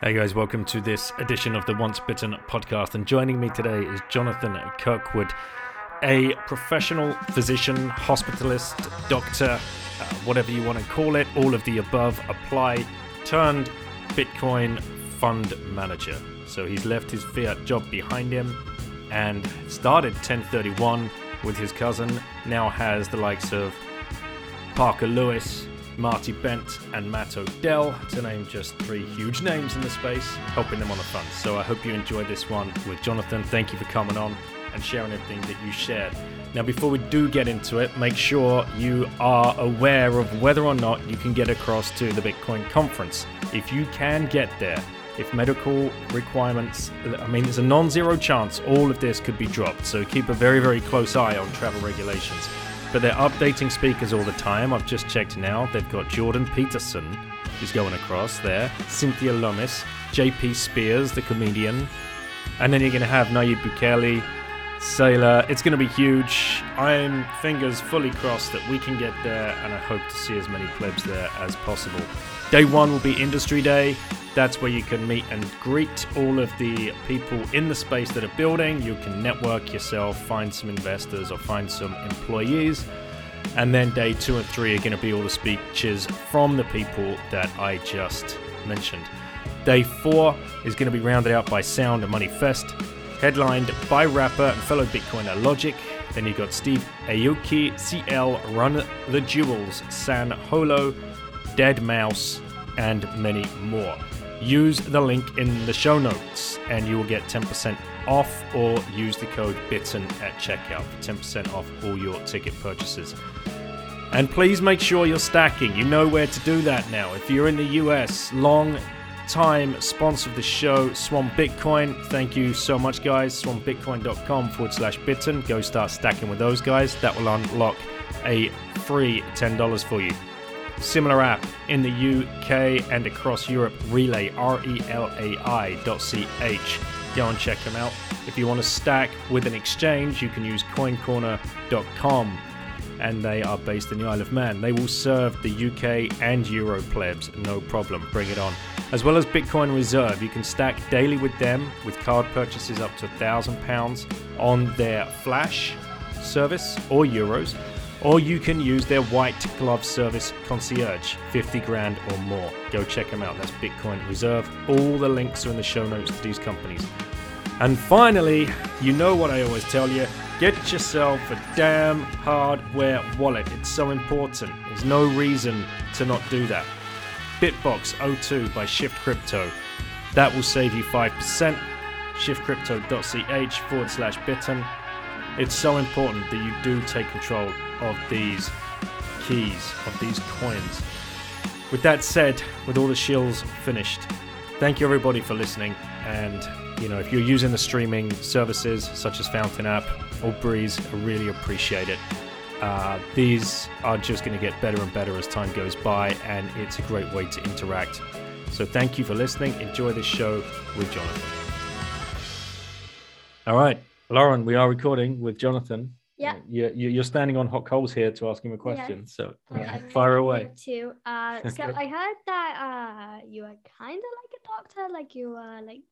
Hey guys, welcome to this edition of the Once Bitten podcast. And joining me today is Jonathan Kirkwood, a professional physician, hospitalist, doctor, uh, whatever you want to call it, all of the above apply, turned Bitcoin fund manager. So he's left his fiat job behind him and started Ten31 with his cousin, now has the likes of Parker Lewis, Marty Bent, and Matt Odell, to name just three huge names in the space, helping them on the front. So I hope you enjoyed this one with Jonathan. Thank you for coming on and sharing everything that you shared. Now, before we do get into it, make sure you are aware of whether or not you can get across to the Bitcoin conference. If you can get there, if medical requirements, I mean, there's a non zero chance all of this could be dropped. So keep a very, very close eye on travel regulations but they're updating speakers all the time. I've just checked now. They've got Jordan Peterson, who's going across there, Cynthia Lummis, JP Sears, the comedian, and then you're going to have Nayib Bukele, Saylor. It's going to be huge. I'm fingers fully crossed that we can get there, and I hope to see as many plebs there as possible. Day one will be Industry Day. That's where you can meet and greet all of the people in the space that are building. You can network yourself, find some investors, or find some employees. And then day two and three are going to be all the speeches from the people that I just mentioned. Day four is going to be rounded out by Sound and Money Fest, headlined by rapper and fellow Bitcoiner Logic. Then you've got Steve Aoki, CL, Run the Jewels, San Holo, Deadmau5, and many more use the link in the show notes and you will get 10% off or use the code BITTEN at checkout for 10% off all your ticket purchases. And please make sure you're stacking. You know where to do that now. If you're in the US, long time sponsor of the show, Swan Bitcoin. Thank you so much, guys. SwanBitcoin.com forward slash bitten. Go start stacking with those guys. That will unlock a free $10 for you. Similar app in the UK and across Europe, Relai, R E L A I dot C H. Go and check them out. If you want to stack with an exchange, you can use coincorner.com and they are based in the Isle of Man. They will serve the UK and Euro plebs, no problem. Bring it on. As well as Bitcoin Reserve, you can stack daily with them with card purchases up to £1,000 on their Flash service or Euros or you can use their white glove service concierge 50 grand or more. Go check them out. That's bitcoin reserve. All the links are in the show notes to these companies. And finally you know what i always tell you get yourself a damn hardware wallet. It's so important. There's no reason to not do that. Bitbox o2 by shift crypto. That will save you 5% shiftcrypto.ch forward slash bitten it's so important that you do take control of these keys, of these coins. With that said, with all the shills finished, thank you everybody for listening. And, you know, if you're using the streaming services such as Fountain App or Breez, I really appreciate it. Uh, these are just going to get better and better as time goes by, and it's a great way to interact. So, thank you for listening. Enjoy this show with Jonathan. All right. Lauren, we are recording with Jonathan. Yeah. You're, you're standing on hot coals here to ask him a question. Yes. So Yeah, fire away. Too. Uh, so I heard that uh, you are kind of like a doctor, like you are like,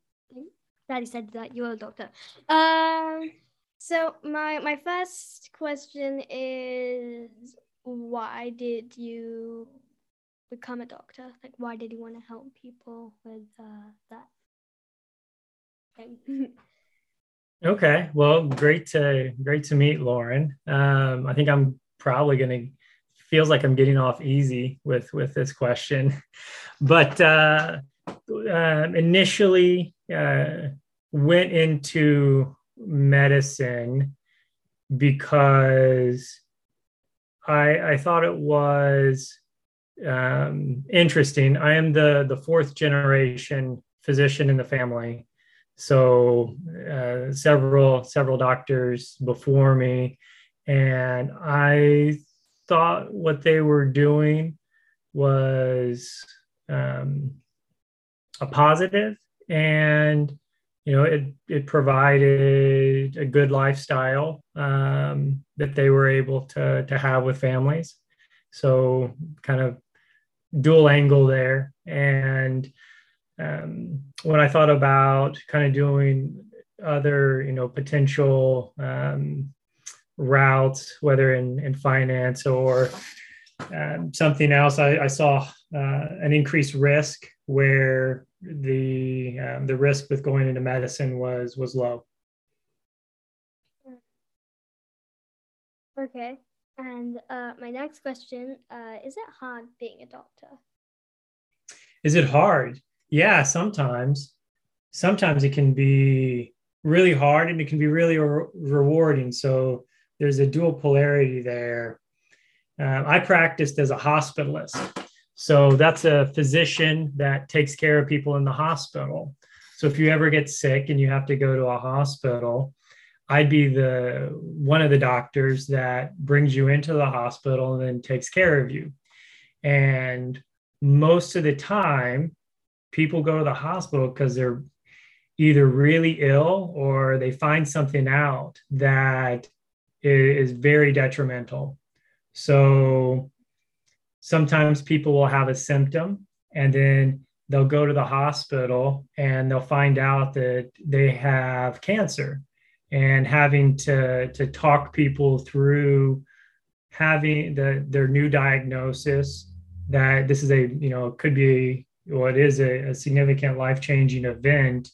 Daddy said that you are a doctor. Um, so my my first question is, why did you become a doctor? Like, why did you want to help people with uh, that thing? Okay, well, great to great to meet Lauren. Um, I think I'm probably gonna feels like I'm getting off easy with with this question, but uh, um, initially uh, went into medicine because I I thought it was um, interesting. I am the the fourth generation physician in the family So uh, several several doctors before me, and I thought what they were doing was um, a positive, and you know it it provided a good lifestyle um, that they were able to to have with families. So kind of dual angle there, and um, when I thought about kind of doing other, you know, potential um, routes, whether in, in finance or um, something else, I, I saw uh, an increased risk where the um, the risk with going into medicine was was low. Okay, and uh, my next question: uh, Is it hard being a doctor? Is it hard? Yeah, sometimes, sometimes it can be really hard and it can be really re- rewarding. So there's a dual polarity there. Uh, I practiced as a hospitalist. So that's a physician that takes care of people in the hospital. So if you ever get sick and you have to go to a hospital, I'd be the one of the doctors that brings you into the hospital and then takes care of you. And most of the time, people go to the hospital because they're either really ill or they find something out that is very detrimental. So sometimes people will have a symptom and then they'll go to the hospital and they'll find out that they have cancer and having to to talk people through having the their new diagnosis that this is a you know could be what is a, a significant life changing event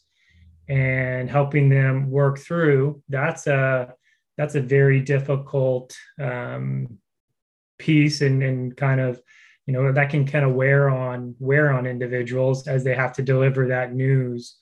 and helping them work through that's a that's a very difficult um, piece and, and kind of you know that can kind of wear on wear on individuals as they have to deliver that news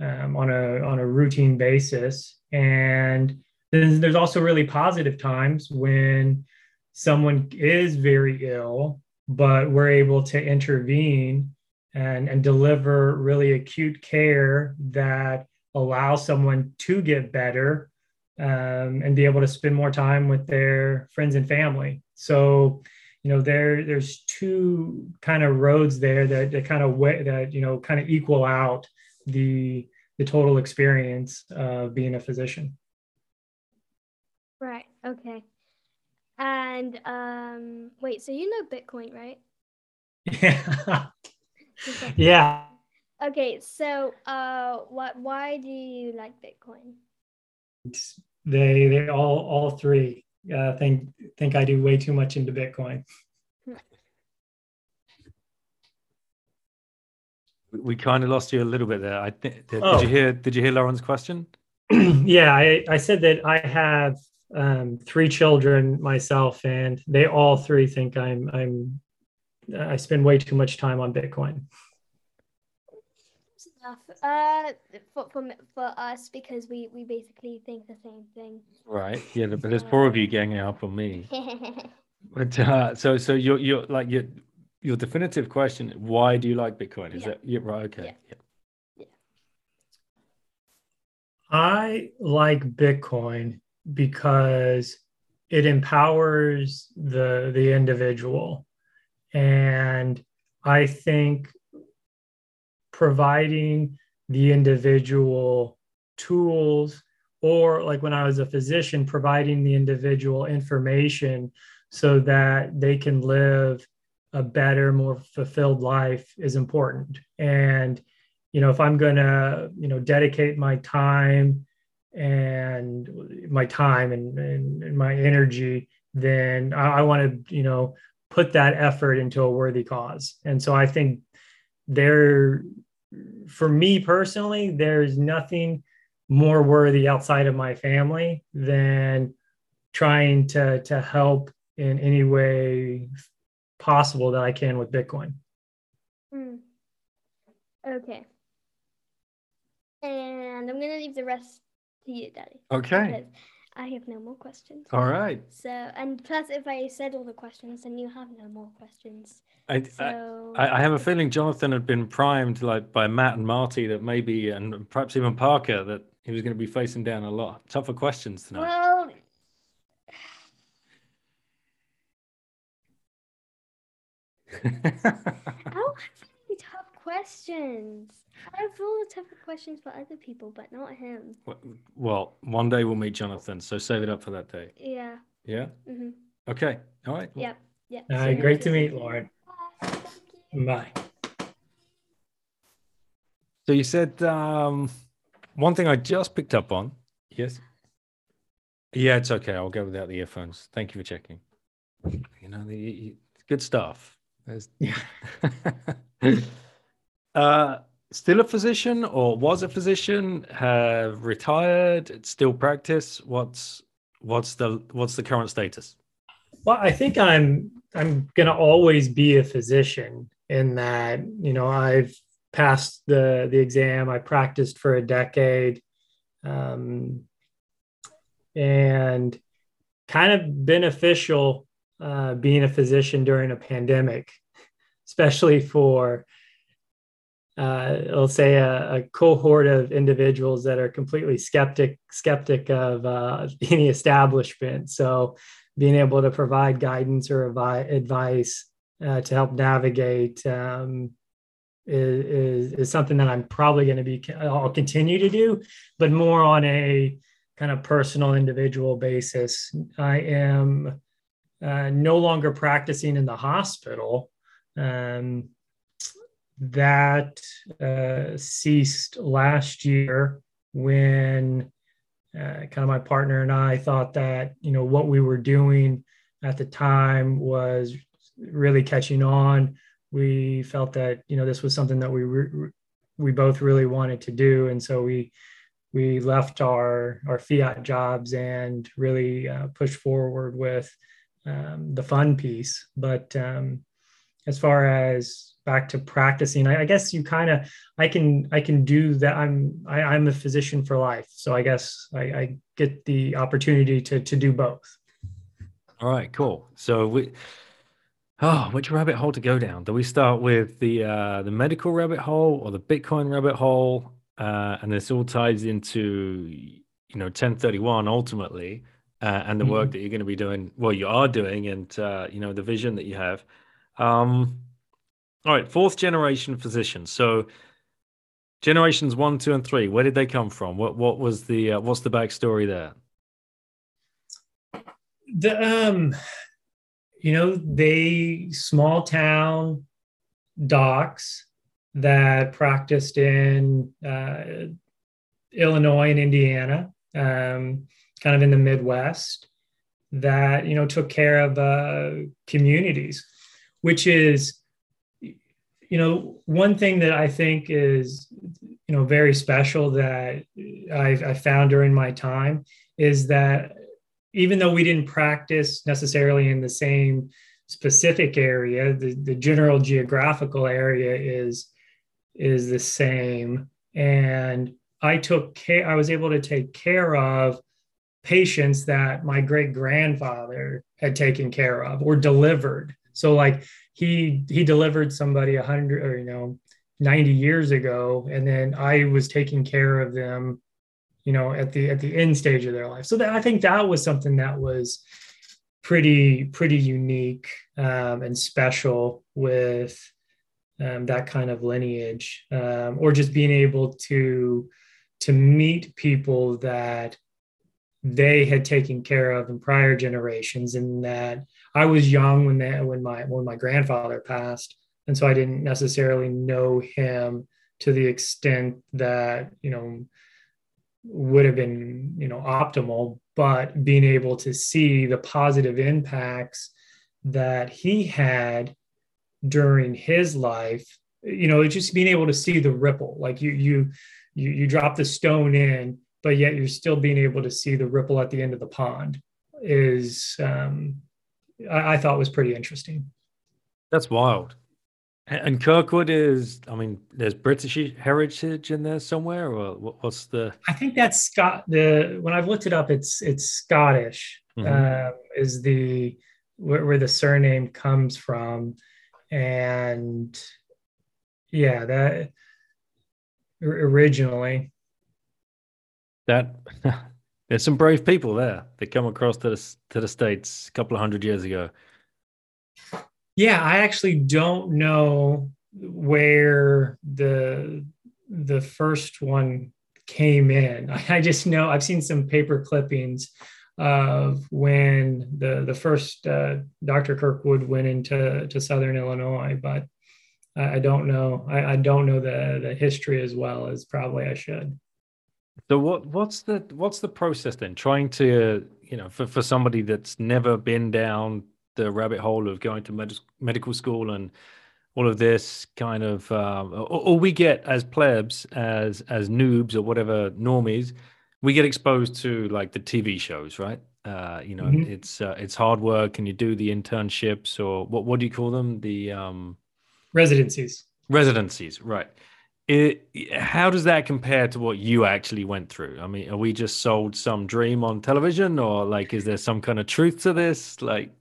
um, on a on a routine basis. And then there's also really positive times when someone is very ill but we're able to intervene and, and deliver really acute care that allows someone to get better um, and be able to spend more time with their friends and family. So, you know, there there's two kind of roads there that, that kind of way that you know kind of equal out the the total experience of being a physician. Right. Okay. And um, wait, so you know Bitcoin, right? Yeah. yeah. Okay, so uh, what? Why do you like Bitcoin? They they all all three uh, think think I do way too much into Bitcoin. We kind of lost you a little bit there. I think. Did, oh. did you hear? Did you hear Lauren's question? yeah, I, I said that I have um, three children myself, and they all three think I'm I'm I spend way too much time on Bitcoin. Uh, for, for, for us because we we basically think the same thing. Right. Yeah, but there's four of you ganging up on me. but uh, so so you're you're like your your definitive question: Why do you like Bitcoin? Is yeah. that yeah? Right. Okay. Yeah. yeah. I like Bitcoin because it empowers the the individual and I think providing the individual tools, or like when I was a physician, providing the individual information so that they can live a better, more fulfilled life is important. And, you know, if I'm going to, you know, dedicate my time and my time and, and, and my energy, then I, I want to, you know, put that effort into a worthy cause. And so I think there, for me personally, there's nothing more worthy outside of my family than trying to to help in any way possible that I can with Bitcoin. Mm. Okay. And I'm gonna leave the rest to you, Daddy. Okay. I have no more questions. All right. So, and plus, if I said all the questions, then you have no more questions. I, So, I, I have a feeling Jonathan had been primed like by Matt and Marty that maybe, and perhaps even Parker, that he was going to be facing down a lot tougher questions tonight. well, I don't have any tough questions. I have all the type of questions for other people, but not him. well, one day we'll meet Jonathan, so save it up for that day. Yeah. Yeah. hmm Okay. All right. Yep. Yep. All See great to meet Lauren. Bye. Thank you. Bye. So you said um, one thing I just picked up on. Yes. Yeah, it's okay. I'll go without the earphones. Thank you for checking. You know, the, you- good stuff. There's... Yeah. uh, still a physician, or was a physician? Have retired? Still practice? What's what's the what's the current status? Well, I think I'm I'm gonna always be a physician in that you know I've passed the the exam. I practiced for a decade, um, and kind of beneficial uh, being a physician during a pandemic, especially for uh, let's say a, a cohort of individuals that are completely skeptic skeptic of uh, any establishment. So being able to provide guidance or advice uh, to help navigate um, is, is, is something that I'm probably going to be, I'll continue to do, but more on a kind of personal individual basis. I am uh, no longer practicing in the hospital. Um, that uh, ceased last year when uh, kind of my partner and I thought that you know what we were doing at the time was really catching on. We felt that you know this was something that we re- we both really wanted to do, and so we we left our our fiat jobs and really uh, pushed forward with um, the fun piece. But um, as far as back to practicing, I, I guess you kind of I can I can do that. I'm I, I'm a physician for life, so I guess I, I get the opportunity to to do both. All right, cool. So we, oh, which rabbit hole to go down? Do we start with the uh, the medical rabbit hole or the Bitcoin rabbit hole? Uh, and this all ties into you know Ten31 ultimately, uh, and the work that you're going to be doing. Well, you are doing, and uh, you know the vision that you have. Um, all right, fourth generation physicians. So generations one, two, and three. Where did they come from? What what was the uh, what's the backstory there? The um, you know, they small town docs that practiced in uh, Illinois and Indiana, um, kind of in the Midwest, that you know took care of uh, communities, which is you know one thing that I think is you know very special that I've, I found during my time is that even though we didn't practice necessarily in the same specific area, the, the general geographical area is is the same. And I took care, I was able to take care of patients that my great grandfather had taken care of or delivered. So like he he delivered somebody a hundred or you know 90 years ago, and then I was taking care of them, you know, at the at the end stage of their life. So that I think that was something that was pretty pretty unique um, and special with um, that kind of lineage, um, or just being able to to meet people that they had taken care of in prior generations, and that I was young when that when my when my grandfather passed, and so I didn't necessarily know him to the extent that you know would have been you know optimal but being able to see the positive impacts that he had during his life you know just being able to see the ripple. Like you you you, you drop the stone in but yet you're still being able to see the ripple at the end of the pond is um, I, I thought was pretty interesting That's wild. And Kirkwood is, I mean, there's British heritage in there somewhere, or what's the? I think that's Scott. The when I've looked it up, it's it's Scottish. Mm-hmm. Uh, is the where, where, the surname comes from, and yeah, that originally. That there's some brave people there that come across to the to the states a couple of hundred years ago. Yeah, I actually don't know where the the first one came in. I just know I've seen some paper clippings of when the the first uh, Dr. Kirkwood went into to Southern Illinois, but I, I don't know. I, I, don't know the the history as well as probably I should. So what what's the what's the process then? Trying to you know for for somebody that's never been down the rabbit hole of going to med- medical school and all of this kind of um, all we get as plebs as as noobs or whatever normies we get exposed to like the tv shows right uh, you know mm-hmm. it's uh, it's hard work and you do the internships or what what do you call them the um residencies residencies right it, how does that compare to what you actually went through i mean are we just sold some dream on television or like is there some kind of truth to this like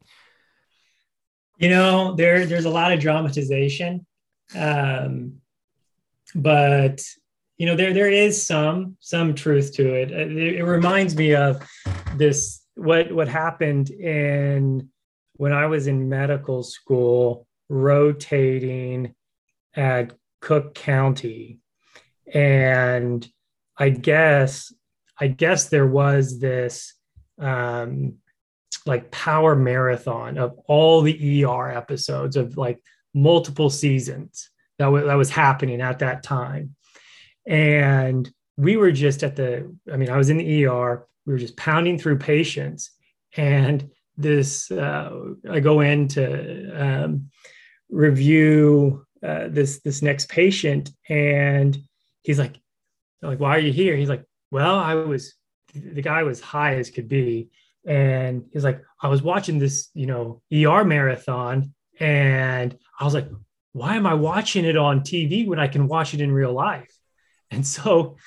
you know, there there's a lot of dramatization, um, but you know there there is some some truth to it. it. It reminds me of this what what happened in when I was in medical school, rotating at Cook County, and I guess I guess there was this um, like power marathon of all the ER episodes of like multiple seasons that, w- that was happening at that time. And we were just at the, I mean, I was in the ER, we were just pounding through patients. And this, uh, I go in to um, review uh, this this next patient, and he's like, like, why are you here? He's like, well, I was, the guy was high as could be, and he's like i was watching this you know er marathon and i was like why am i watching it on tv when i can watch it in real life? And so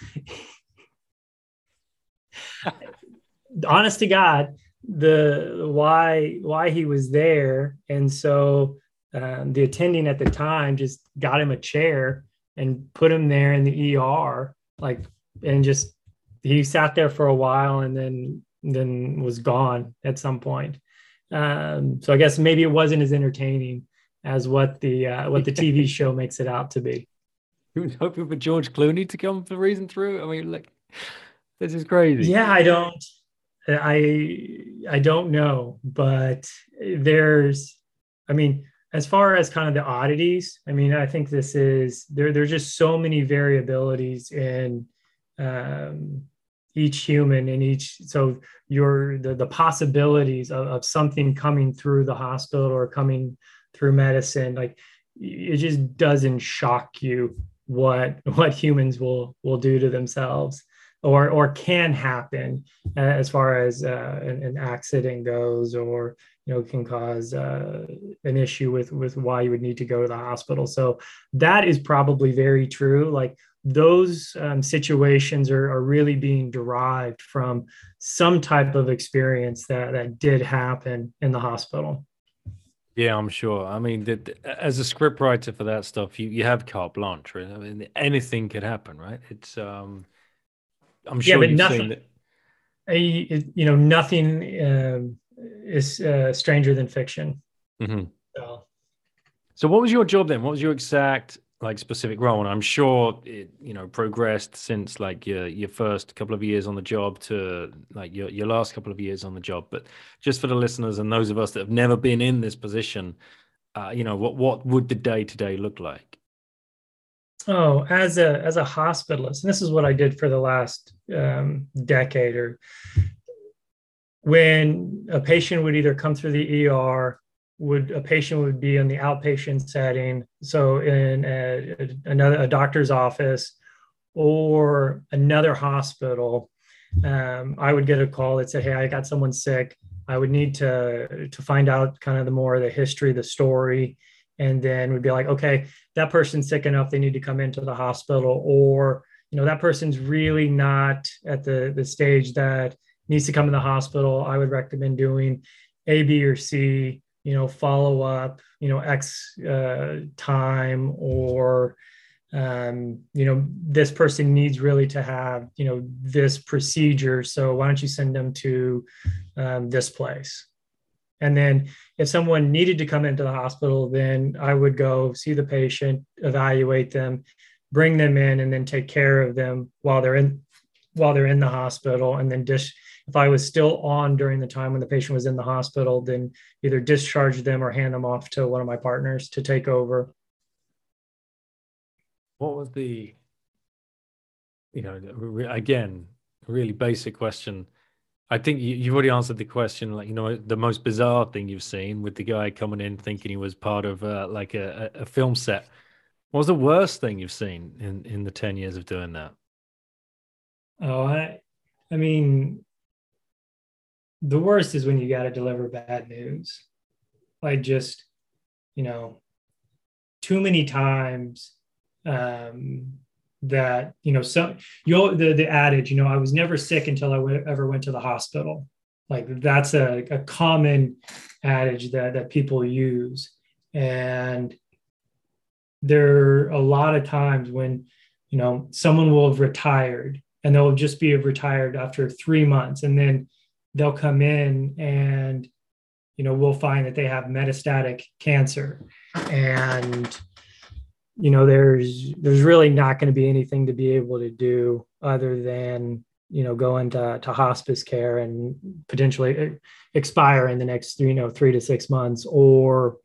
honest to god the why why he was there. And so um, the attending at the time just got him a chair and put him there in the er like and just he sat there for a while and then then was gone at some point. Um, so I guess maybe it wasn't as entertaining as what the uh, what the TV show makes it out to be. You was hoping for George Clooney to come for reason through. I mean, like this is crazy. Yeah, I don't, I I don't know, but there's, I mean, as far as kind of the oddities, I mean, I think this is there. There's just so many variabilities in um, each human and each so your the, the possibilities of, of something coming through the hospital or coming through medicine like it just doesn't shock you what what humans will will do to themselves or or can happen uh, as far as uh, an, an, accident goes or you know can cause uh, an issue with with why you would need to go to the hospital so that is probably very true like those um, situations are, are really being derived from some type of experience that, that did happen in the hospital. Yeah, I'm sure. I mean, the, the, as a script writer for that stuff, you, you have carte blanche. Right? I mean, anything could happen, right? It's um, I'm sure. Yeah, but nothing. That... A, you know, nothing um, is uh, stranger than fiction. Mm-hmm. So. so, what was your job then? What was your exact like specific role and i'm sure it you know progressed since like your your first couple of years on the job to like your, your last couple of years on the job but just for the listeners and those of us that have never been in this position uh, you know what what would the day to day look like oh as a as a hospitalist and this is what i did for the last um, decade or when a patient would either come through the er would a patient would be in the outpatient setting so in a, another a doctor's office or another hospital um, i would get a call that said hey i got someone sick. I would need to to find out kind of the more the history the story. And then we'd be like okay that person's sick enough. They need to come into the hospital. Or you know that person's really not at the the stage that needs to come in the hospital i would recommend doing a b or c you know follow up you know x uh, time or um, you know this person needs really to have you know this procedure so why don't you send them to um, this place and then if someone needed to come into the hospital, then I would go see the patient, evaluate them, bring them in, and then take care of them while they're in while they're in the hospital. And then dish if I was still on during the time when the patient was in the hospital, then either discharge them or hand them off to one of my partners to take over. What was the you know again really basic question I think you, have already answered the question. Like, you know, the most bizarre thing you've seen with the guy coming in thinking he was part of uh, like a, a, film set. What was the worst thing you've seen in, in the 10 years of doing that? Oh, I, I mean, the worst is when you got to deliver bad news. Like, just, you know, too many times um, that you know some you the the adage you know i was never sick until I w- ever went to the hospital like that's a, a common adage that that people use and there are a lot of times when you know someone will have retired and they'll just be retired after three months and then they'll come in and you know we'll find that they have metastatic cancer. And you know there's there's really not going to be anything to be able to do other than you know go into to hospice care and potentially expire in the next you know three to six months. Or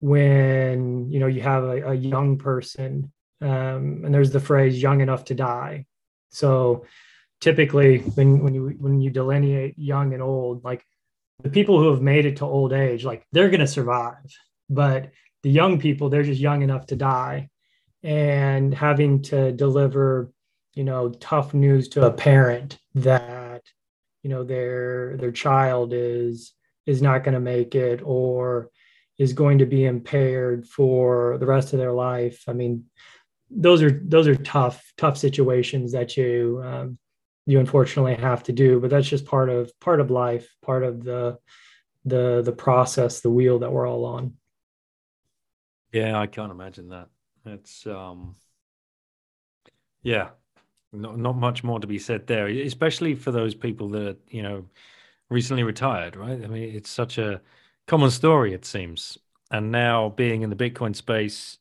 when you know you have a, a young person um, and there's the phrase young enough to die. So typically when when you when you delineate young and old like the people who have made it to old age like they're going to survive but the young people they're just young enough to die. And having to deliver you know tough news to a parent that you know their their child is is not going to make it or is going to be impaired for the rest of their life. I mean those are those are tough tough situations that you um, you unfortunately have to do but that's just part of part of life part of the the the process the wheel that we're all on yeah, I can't imagine that. It's um yeah, not not much more to be said there, especially for those people that, you know, recently retired, right? I mean, it's such a common story it seems. And now being in the Bitcoin space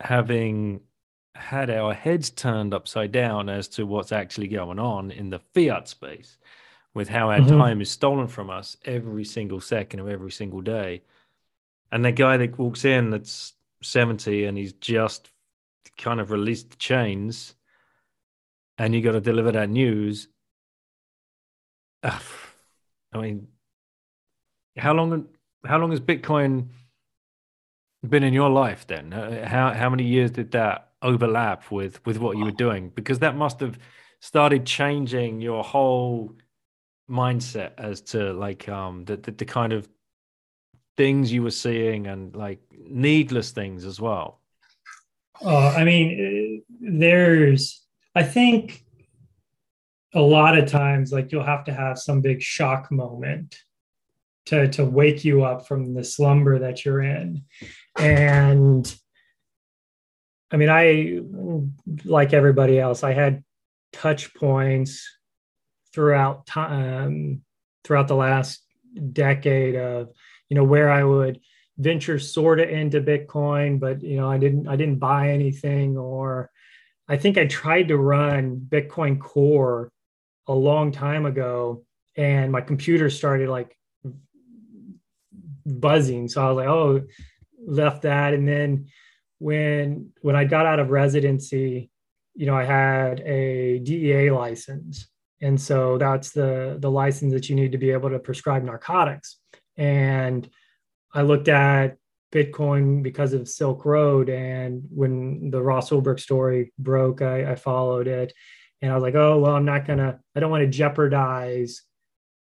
having had our heads turned upside down as to what's actually going on in the fiat space with how our mm-hmm. time is stolen from us every single second of every single day. And the guy that walks in that's 70 and he's just kind of released the chains and you got to deliver that news. I mean how long how long has bitcoin been in your life then? Uh, how how many years did that overlap with with what you were doing because that must have started changing your whole mindset as to like um the, the, the kind of things you were seeing and like needless things as well? Uh, I mean, there's, I think a lot of times, like you'll have to have some big shock moment to, to wake you up from the slumber that you're in. And I mean, I, like everybody else, I had touch points throughout time, um, throughout the last decade of you know where I would venture sort of into Bitcoin, but you know I didn't I didn't buy anything or I think I tried to run Bitcoin Core a long time ago and my computer started like buzzing. So I was like, oh, left that. And then when when I got out of residency, you know, I had a DEA license. And so that's the the license that you need to be able to prescribe narcotics. And I looked at Bitcoin because of Silk Road. And when the Ross Ulbricht story broke, I, I followed it. And I was like, oh, well, I'm not to, I don't want to jeopardize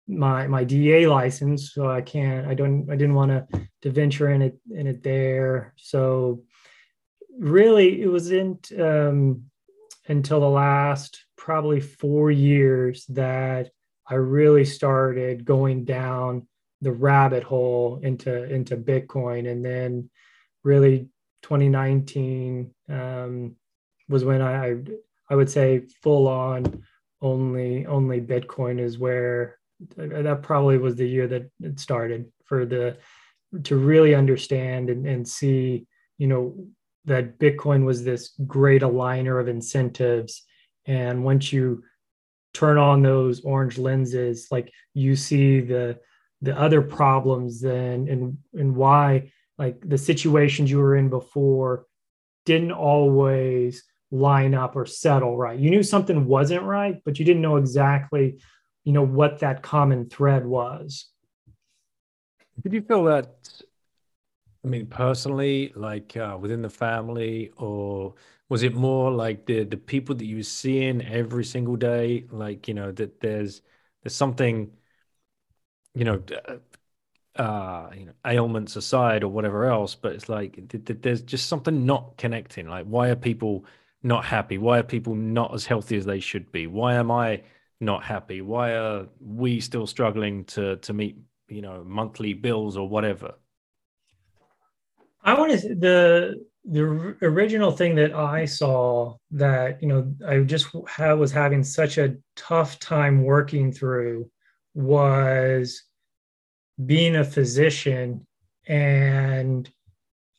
my my DEA license, so I can't. I don't. I didn't want to to venture in it in it there. So really, it wasn't um, until the last probably four years that I really started going down the rabbit hole into into Bitcoin, and then really 2019 um, was when I I would say full on only only Bitcoin is where that probably was the year that it started for the to really understand and, and see you know that bitcoin was this great aligner of incentives. And once you turn on those orange lenses like you see the the other problems then and and why like the situations you were in before didn't always line up or settle right. You knew something wasn't right but you didn't know exactly you know what that common thread was. Did you feel that i mean personally like uh, within the family or was it more like the the people that you were seeing every single day like you know that there's there's something you know uh you know ailments aside or whatever else but it's like there's just something not connecting like why are people not happy why are people not as healthy as they should be why am i not happy? Why are we still struggling to to meet you know monthly bills or whatever? I want to the the original thing that I saw that you know I just have, was having such a tough time working through was being a physician and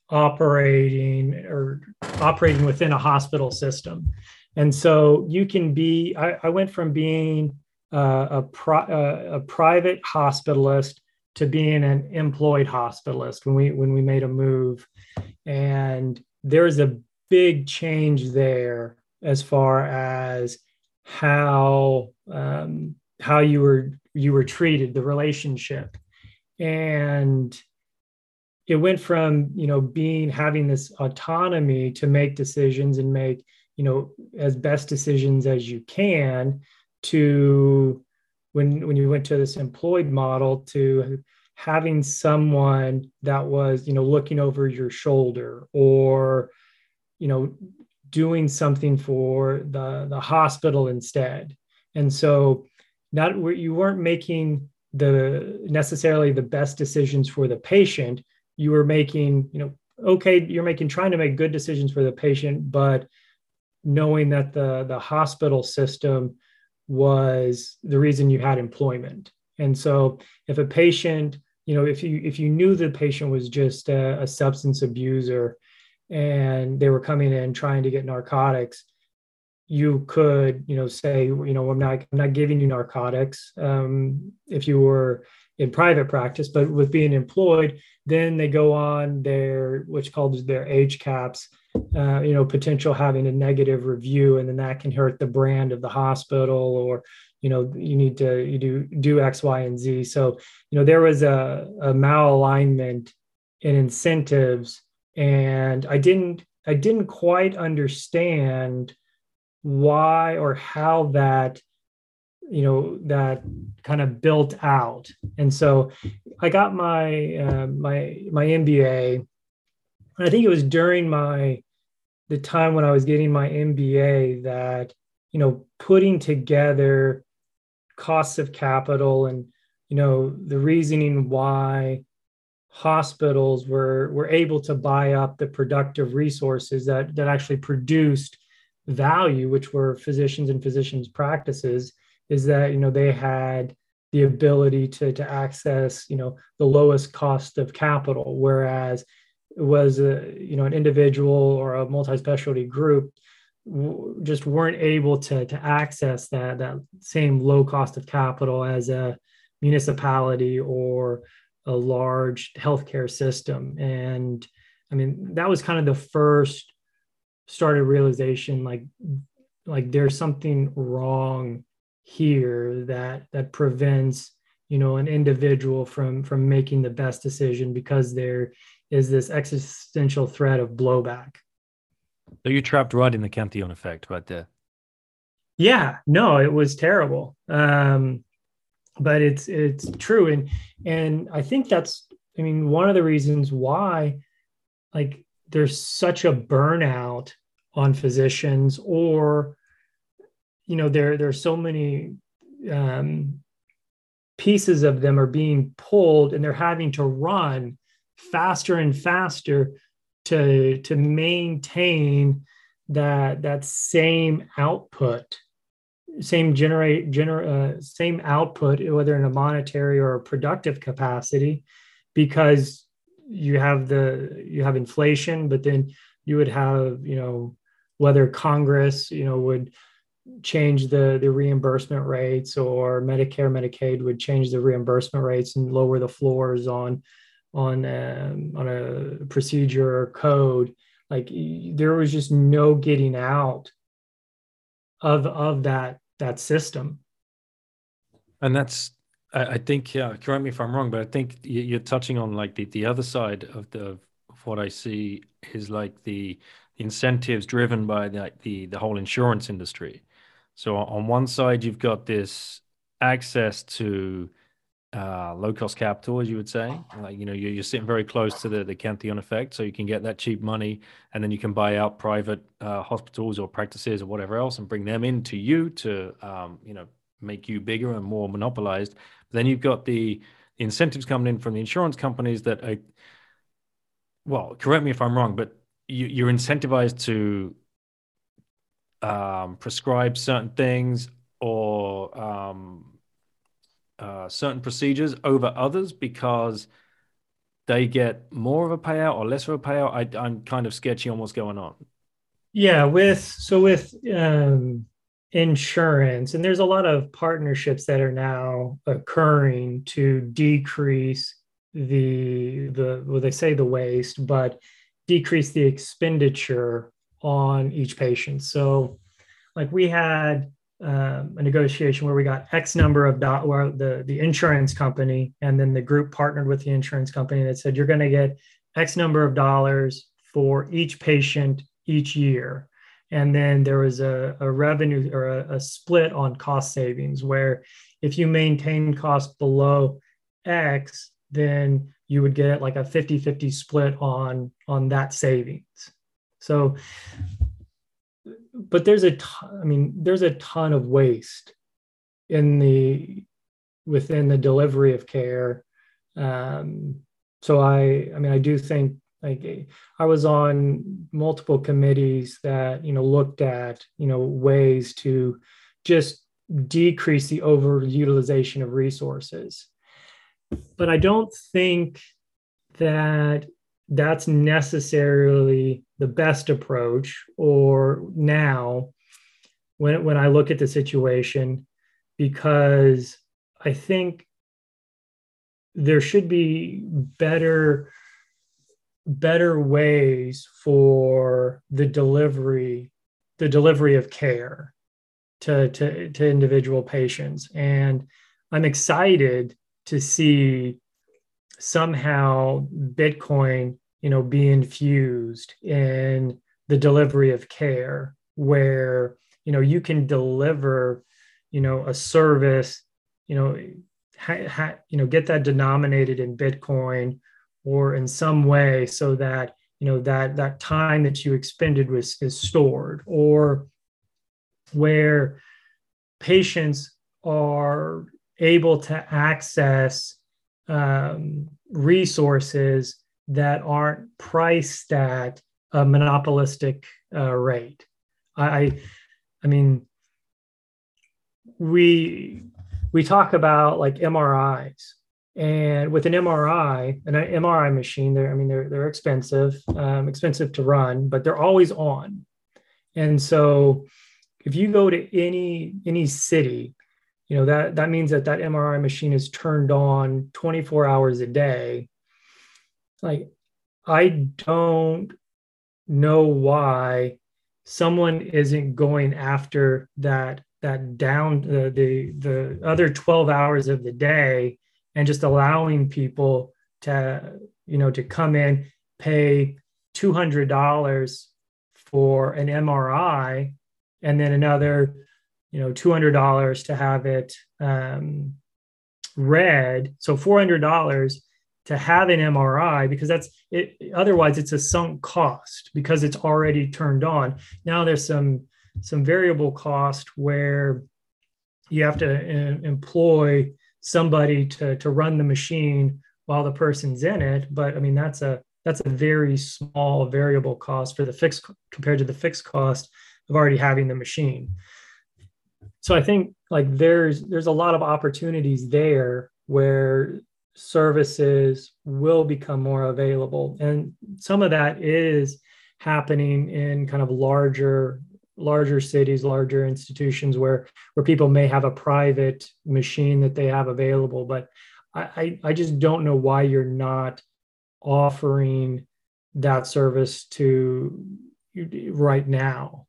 operating or operating within a hospital system. And so you can be, I, I went from being uh, a, pri- uh, a private hospitalist to being an employed hospitalist when we when we made a move. And there's a big change there as far as how um, how you were you were treated the relationship. And it went from you know being having this autonomy to make decisions and make you know as best decisions as you can to when when you went to this employed model to having someone that was you know looking over your shoulder or you know doing something for the the hospital instead. And so not you weren't making the necessarily the best decisions for the patient. You were making you know okay you're making trying to make good decisions for the patient but knowing that the the hospital system was the reason you had employment. And so if a patient you know if you if you knew the patient was just a, a substance abuser and they were coming in trying to get narcotics you could you know say you know i'm not i'm not giving you narcotics um, if you were in private practice but with being employed then they go on their what's called their HCAHPS uh, you know, potential having a negative review, and then that can hurt the brand of the hospital, or you know, you need to you do do X, Y, and Z. So you know, there was a, a malalignment in incentives, and I didn't I didn't quite understand why or how that you know that kind of built out and so i got my uh, my my mba I think it was during my the time when I was getting my MBA that you know putting together costs of capital and you know the reasoning why hospitals were were able to buy up the productive resources that that actually produced value which were physicians and physicians practices is that you know they had the ability to to access you know the lowest cost of capital. Whereas was a you know an individual or a multi-specialty group w- just weren't able to to access that that same low cost of capital as a municipality or a large healthcare system. And i mean that was kind of the first started realization like like there's something wrong here that that prevents you know an individual from from making the best decision because they're is this existential threat of blowback. So you trapped right in the Cantillon effect right there. Yeah, no, it was terrible. Um, but it's it's true and and i think that's i mean one of the reasons why like there's such a burnout on physicians or you know there there's so many um, pieces of them are being pulled and they're having to run faster and faster to to maintain that that same output same generate gener, uh, same output whether in a monetary or a productive capacity because you have the you have inflation but then you would have you know whether congress you know would change the the reimbursement rates or medicare medicaid would change the reimbursement rates and lower the floors on on um, on a procedure or code like there was just no getting out of of that that system. And that's I, think yeah correct me if i'm wrong but i think you're touching on like the the other side of the of what i see is like the incentives driven by the the, the whole insurance industry. So on one side, you've got this access to uh, low cost capital, as you would say. You know, you're, you're sitting very close to the, the Cantillon effect. So you can get that cheap money and then you can buy out private uh, hospitals or practices or whatever else and bring them into you to, um, you know, make you bigger and more monopolized. But then you've got the, the incentives coming in from the insurance companies that are, well, correct me if I'm wrong, but you, you're incentivized to um, prescribe certain things or um, uh, certain procedures over others because they get more of a payout or less of a payout. I, I'm kind of sketchy on what's going on. Yeah, with so with um, insurance, and there's a lot of partnerships that are now occurring to decrease the the well they say the waste, but decrease the expenditure on each patient. So, like we had um, a negotiation where we got X number of dot where the the insurance company and then the group partnered with the insurance company that said you're going to get X number of dollars for each patient each year. And then there was a, a revenue or a, a split on cost savings where if you maintain costs below X, then you would get like a 50 50 split on on that savings so, but there's a ton, I mean, there's a ton of waste in the within the delivery of care. Um, so I, I mean, I do think like I was on multiple committees that you know looked at you know ways to just decrease the overutilization of resources. But I don't think that that's necessarily the best approach or now when when I look at the situation because I think there should be better better ways for the delivery the delivery of care to to, to individual patients. And I'm excited to see somehow Bitcoin, you know, be infused in the delivery of care where, you know, you can deliver, you know, a service, you know, ha, ha, you know, get that denominated in Bitcoin or in some way so that, you know, that that time that you expended was is stored or where patients are able to access um, resources that aren't priced at a monopolistic uh, rate. I, I mean, we we talk about like MRIs, and with an MRI, an MRI machine, they're I mean they're they're expensive, um, expensive to run, but they're always on, and so if you go to any any city you know that that means that that mri machine is turned on 24 hours a day. Like i don't know why someone isn't going after that that down uh, the the other 12 hours of the day and just allowing people to you know to come in pay $200 for an mri and then another you know $200 to have it um, read. So $400 to have an mri because that's it otherwise it's a sunk cost because it's already turned on. Now there's some some variable cost where you have to uh, employ somebody to to run the machine while the person's in it. But i mean that's a that's a very small variable cost for the fixed compared to the fixed cost of already having the machine so i think like there's there's a lot of opportunities there where services will become more available. And some of that is happening in kind of larger larger cities larger institutions where where people may have a private machine that they have available. But i i just don't know why you're not offering that service to right now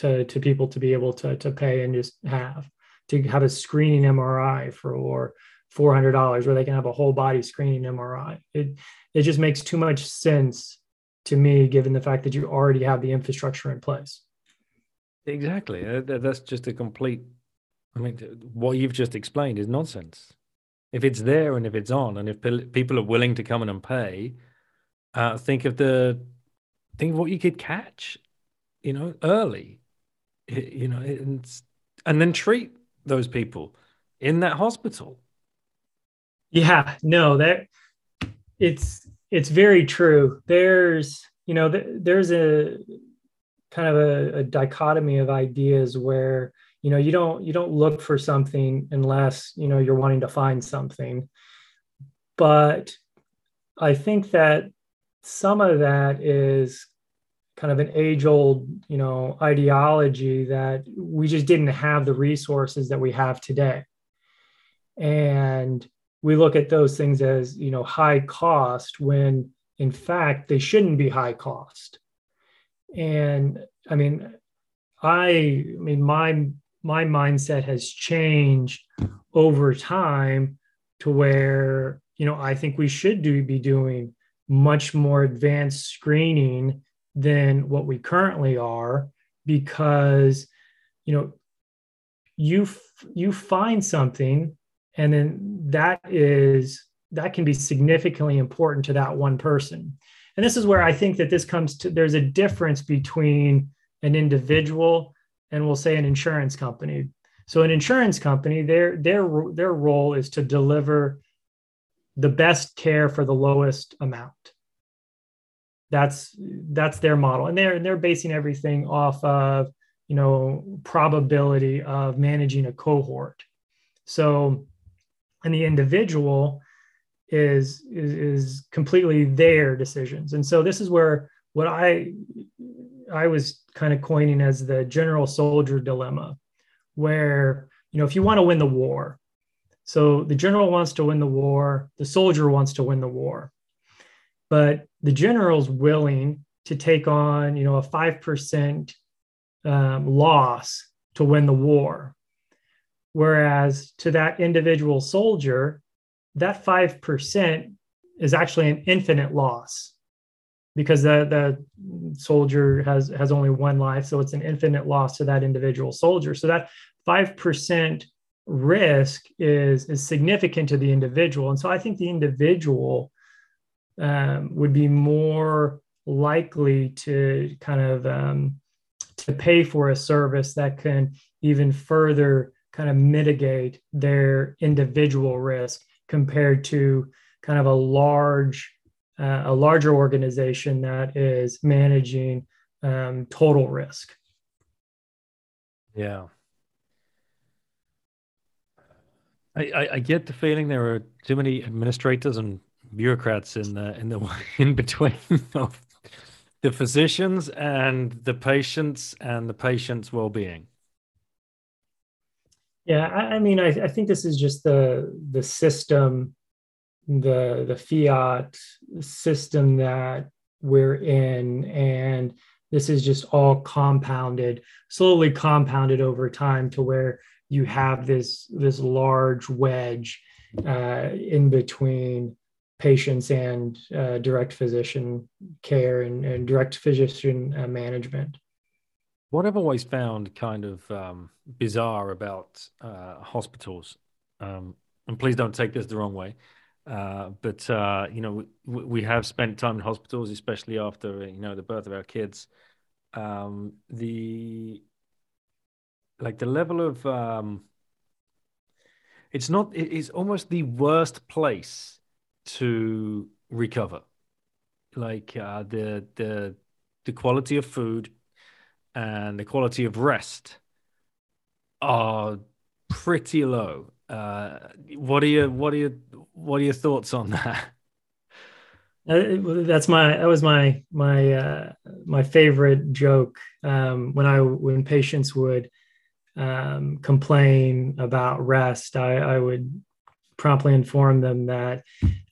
to to people to be able to to pay and just have to have a screening MRI for four hundred dollars where they can have a whole body screening MRI. It it just makes too much sense to me given the fact that you already have the infrastructure in place. Exactly. Uh, that's just a complete. I mean, what you've just explained is nonsense. If it's there and if it's on, and if people are willing to come in and pay, uh, think of the think of what you could catch, you know, early, you know, and and then treat those people in that hospital. Yeah, no, that it's it's very true. There's you know there's a kind of a, a dichotomy of ideas where you know you don't you don't look for something unless you know you're wanting to find something but i think that some of that is kind of an age old you know ideology that we just didn't have the resources that we have today. And we look at those things as you know high cost when in fact they shouldn't be high cost. And i mean i i mean my my mindset has changed over time to where you know i think we should do be doing much more advanced screening than what we currently are because you know you you find something and then that is that can be significantly important to that one person. And this is where i think that this comes to there's a difference between an individual and we'll say an insurance company. So an insurance company their their their role is to deliver the best care for the lowest amount that's that's their model. And they're they're basing everything off of you know probability of managing a cohort. So and the individual is, is is completely their decisions. And so this is where what i i was kind of coining as the general soldier dilemma where you know if you want to win the war so the general wants to win the war the soldier wants to win the war but the general's willing to take on you know a 5% um, loss to win the war. Whereas to that individual soldier that 5% is actually an infinite loss because the, the soldier has has only one life. So it's an infinite loss to that individual soldier. So that 5% risk is is significant to the individual. And so i think the individual um, would be more likely to kind of um, to pay for a service that can even further kind of mitigate their individual risk compared to kind of a large uh, a larger organization that is managing um, total risk. Yeah. I, I, I get the feeling there are too many administrators and bureaucrats in the in the in between of the physicians and the patients and the patient's well-being. Yeah i, I mean I, I think this is just the the system the the fiat system that we're in and this is just all compounded slowly compounded over time to where you have this this large wedge uh, in between patients and uh, direct physician care and, and direct physician uh, management. What I've always found kind of um, bizarre about uh, hospitals, um, and please don't take this the wrong way, uh, but uh, you know, we, we, have spent time in hospitals, especially after you know the birth of our kids. Um, the like the level of um, it's not. It's almost the worst place to recover. Like uh, the the the quality of food and the quality of rest are pretty low. Uh, what are your what are your what are your thoughts on that? Uh, that's my that was my my uh, my favorite joke um, when I when patients would um, complain about rest. I, I would promptly informed them that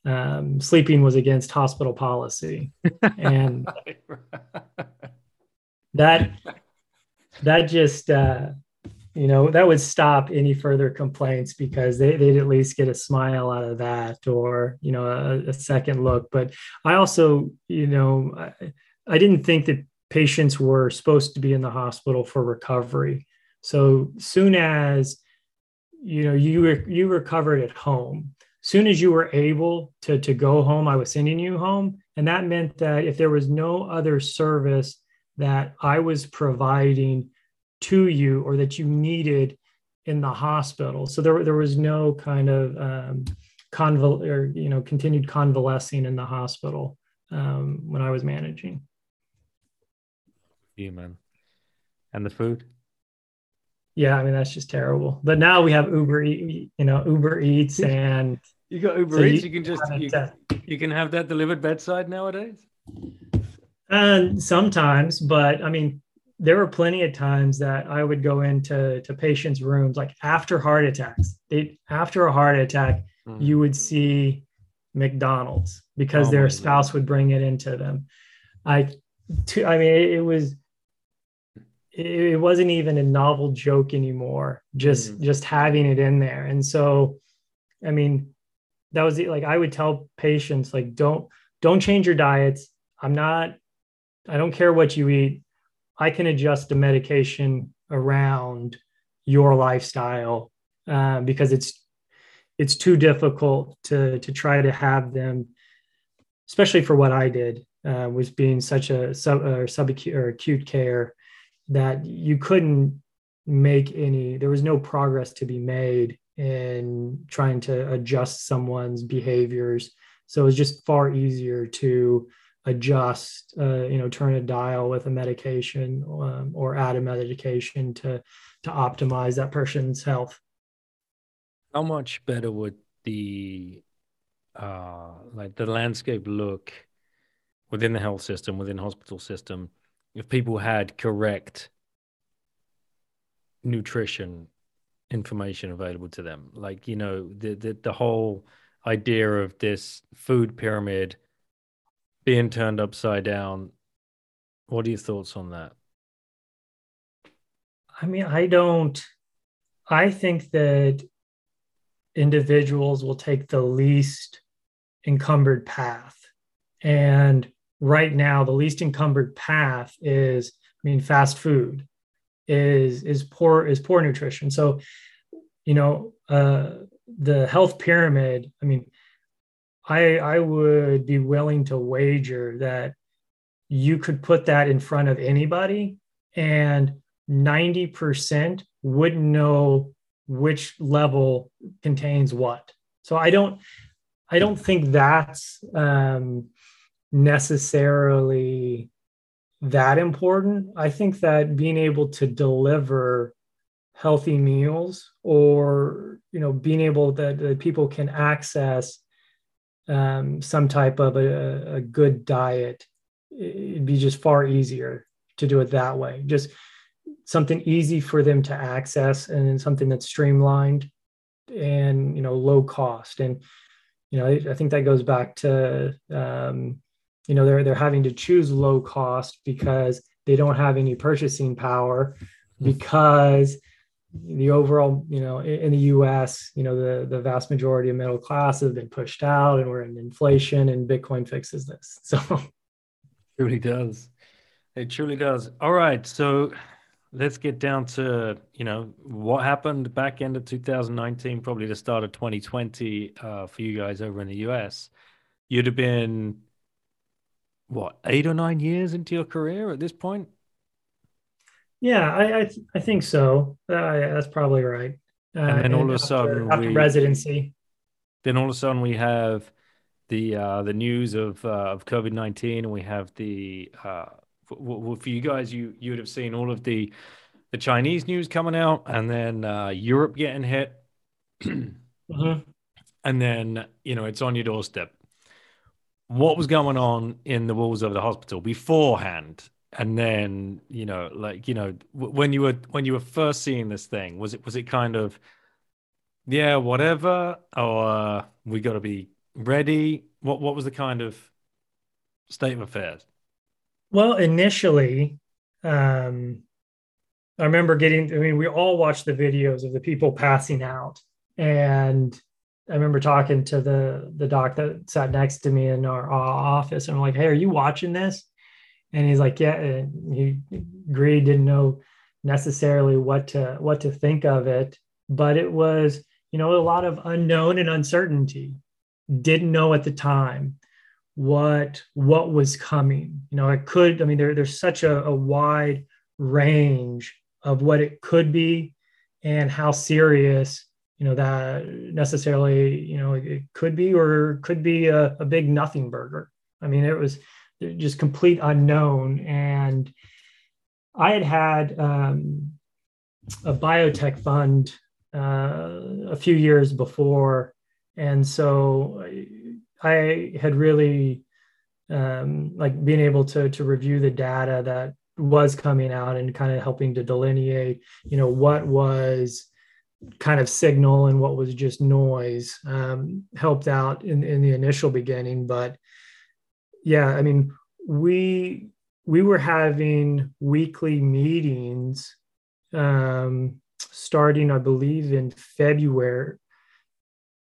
um, sleeping was against hospital policy, and that that just uh, you know that would stop any further complaints because they, they'd at least get a smile out of that or you know a, a second look. But i also you know I, I didn't think that patients were supposed to be in the hospital for recovery. So soon as you know you you recovered at home. Soon as you were able to to go home i was sending you home. And that meant that if there was no other service that i was providing to you or that you needed in the hospital. So there, there was no kind of um, conval or you know continued convalescing in the hospital um, when i was managing. You man. And the food yeah, I mean that's just terrible. But now we have Uber, you know, Uber Eats, and you got Uber so Eats. You, you, can just you, you, can have that delivered bedside nowadays. And sometimes, but I mean, there were plenty of times that I would go into to patients' rooms, like after heart attacks. They after a heart attack, mm. you would see McDonald's because oh their spouse God. would bring it into them. I, to, I mean, it, it was it wasn't even a novel joke anymore just mm. just having it in there. And so i mean that was like i would tell patients like don't don't change your diets. I'm not i don't care what you eat. I can adjust the medication around your lifestyle uh, because it's it's too difficult to to try to have them especially for what i did uh, was being such a sub or subacute or acute care that you couldn't make any there was no progress to be made in trying to adjust someone's behaviors. So it was just far easier to adjust uh, you know turn a dial with a medication um, or add a medication to to optimize that person's health. How much better would the uh like the landscape look within the health system within hospital system if people had correct nutrition information available to them. Like you know the, the the whole idea of this food pyramid being turned upside down. What are your thoughts on that? I mean i don't i think that individuals will take the least encumbered path. And right now the least encumbered path is i mean fast food is is poor is poor nutrition. So you know uh the health pyramid i mean i i would be willing to wager that you could put that in front of anybody and 90% wouldn't know which level contains what. So i don't i don't think that's um necessarily that important. I think that being able to deliver healthy meals or you know being able that, that people can access um, some type of a, a good diet it'd be just far easier to do it that way just something easy for them to access and something that's streamlined and you know low cost and you know i, I think that goes back to um, you know they're they're having to choose low cost because they don't have any purchasing power hmm. because the overall you know in the US you know the the vast majority of middle class have been pushed out and we're in inflation and bitcoin fixes this so it truly does it truly does all right so let's get down to you know what happened back end of 2019, probably the start of 2020 uh, for you guys over in the US. You'd have been what eight or nine years into your career at this point. Yeah, I I, I think so. Uh, that's probably right. Uh, and then all of a sudden, after we, residency. Then all of a sudden, we have the uh, the news of uh, of COVID nineteen, and we have the uh, for, for, you guys, you you would have seen all of the the Chinese news coming out, and then uh, Europe getting hit, mm-hmm. and then you know it's on your doorstep. What was going on in the walls of the hospital beforehand, and then you know, like you know, when you were when you were first seeing this thing, was it was it kind of yeah, whatever, or uh, we got to be ready? What what was the kind of state of affairs? Well, initially, um, I remember getting, I mean, we all watched the videos of the people passing out. And I remember talking to the the doc that sat next to me in our office, and I'm like, "Hey, are you watching this?" And he's like, "Yeah." And he agreed, didn't know necessarily what to what to think of it, but it was, you know, a lot of unknown and uncertainty. Didn't know at the time what what was coming you know it could i mean there, there's such a, a wide range of what it could be and how serious you know that necessarily you know it could be or could be a, a big nothing burger. I mean it was just complete unknown. And i had had um, a biotech fund uh, a few years before. And so I had really um, like being able to to review the data that was coming out and kind of helping to delineate, you know, what was kind of signal and what was just noise um, helped out in, in the initial beginning. But yeah, I mean, we we were having weekly meetings um, starting, I believe, in February,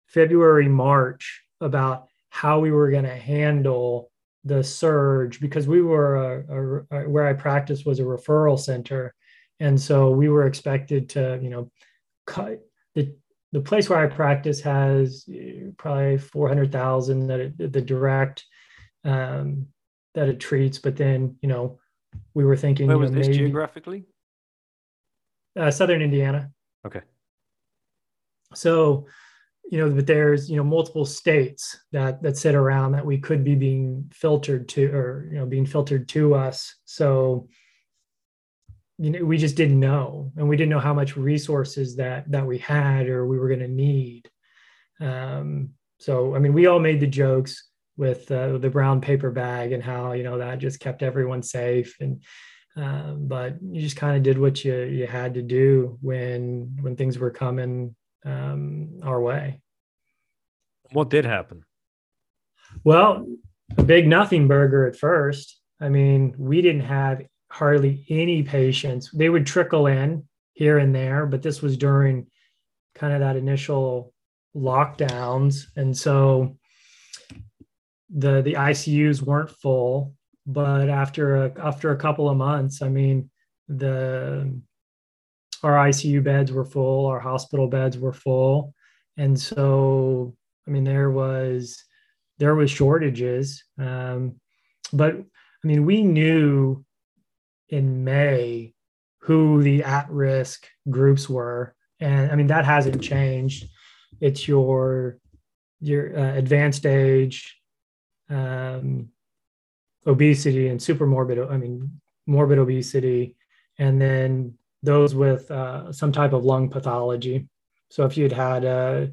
February, March about how we were going to handle the surge because we were a, a, a, where I practiced was a referral center, and so we were expected to, you know, the the place where I practice has eh, probably four hundred thousand that it, the direct um, that it treats, but then you know we were thinking. Where was know, this maybe, geographically? Uh, Southern Indiana. Okay. So you know but there's you know multiple states that that sit around that we could be being filtered to or you know being filtered to us so you know we just didn't know and we didn't know how much resources that that we had or we were going to need um so i mean we all made the jokes with uh, the brown paper bag and how you know that just kept everyone safe and um, but you just kind of did what you you had to do when when things were coming um, our way. What did happen? Well, a big nothing burger at first. I mean, we didn't have hardly any patients. They would trickle in here and there, but this was during kind of that initial lockdowns. And so the the ICUs weren't full, but after a after a couple of months, I mean, the our ICU beds were full, our hospital beds were full. And so, I mean, there was there was shortages. Um, but I mean, we knew in May who the at-risk groups were, and I mean that hasn't changed. It's your your uh, advanced age, um, obesity, and super morbid. I mean, morbid obesity, and then those with uh, some type of lung pathology. So if you'd had a,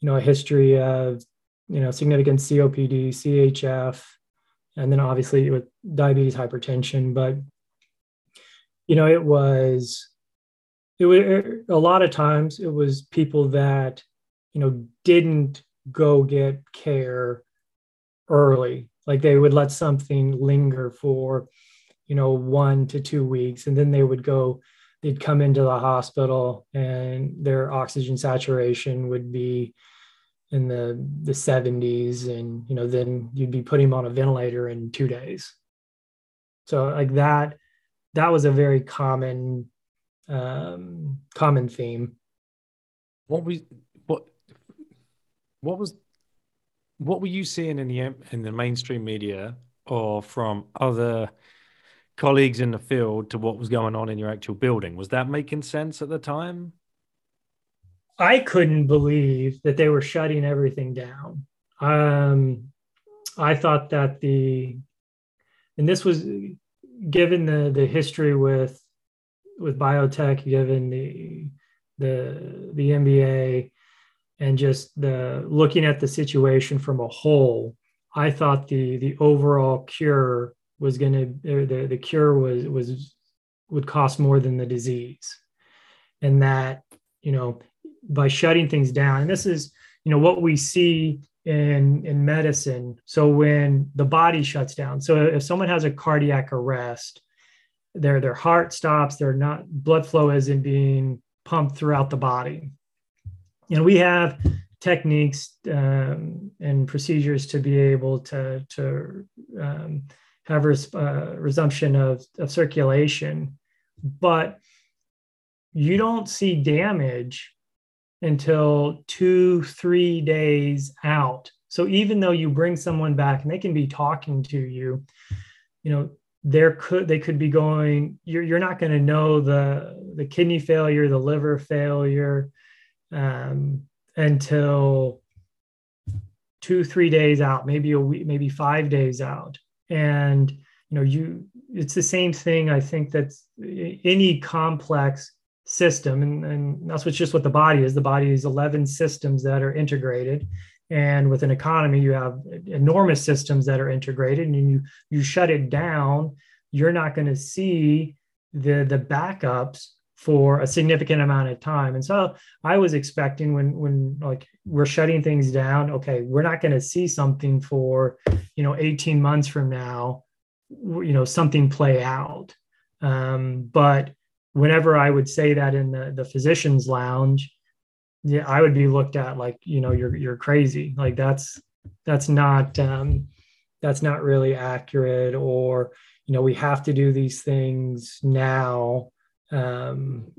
you know, a history of, you know, significant COPD, CHF, and then obviously with diabetes, hypertension, but you know, it was, it was a lot of times it was people that, you know, didn't go get care early. Like they would let something linger for, you know, one to two weeks, and then they would go they'd come into the hospital and their oxygen saturation would be in the the 70s and you know then you'd be putting them on a ventilator in two days so like that that was a very common um, common theme. What was what what was what were you seeing in the in the mainstream media or from other colleagues in the field to what was going on in your actual building? Was that making sense at the time? I couldn't believe that they were shutting everything down. Um, I thought that the, and this was given the the history with with biotech, given the the the MBA, and just the looking at the situation from a whole, I thought the the overall cure was going to the the cure was was would cost more than the disease, and that you know by shutting things down, and this is you know what we see in in medicine. So when the body shuts down, so if someone has a cardiac arrest, their their heart stops, their not blood flow isn't being pumped throughout the body. And we have techniques um, and procedures to be able to to um, have res, uh, resumption of, of circulation, but you don't see damage until two, three days out. So even though you bring someone back and they can be talking to you, you know, there could they could be going, you're you're not going to know the the kidney failure, the liver failure, um, until two, three days out, maybe a week, maybe five days out. And you know, you it's the same thing. I think that's any complex system and, and that's what's just what the body is. The body is 11 systems that are integrated and with an economy you have enormous systems that are integrated and you you shut it down you're not going to see the the backups for a significant amount of time. And so i was expecting when when like we're shutting things down okay we're not going to see something for you know 18 months from now you know something play out. Um, but whenever I would say that in the, the physician's lounge, yeah, I would be looked at like, you know, you're, you're crazy. Like that's, that's not, um, that's not really accurate or, you know, we have to do these things now. Um,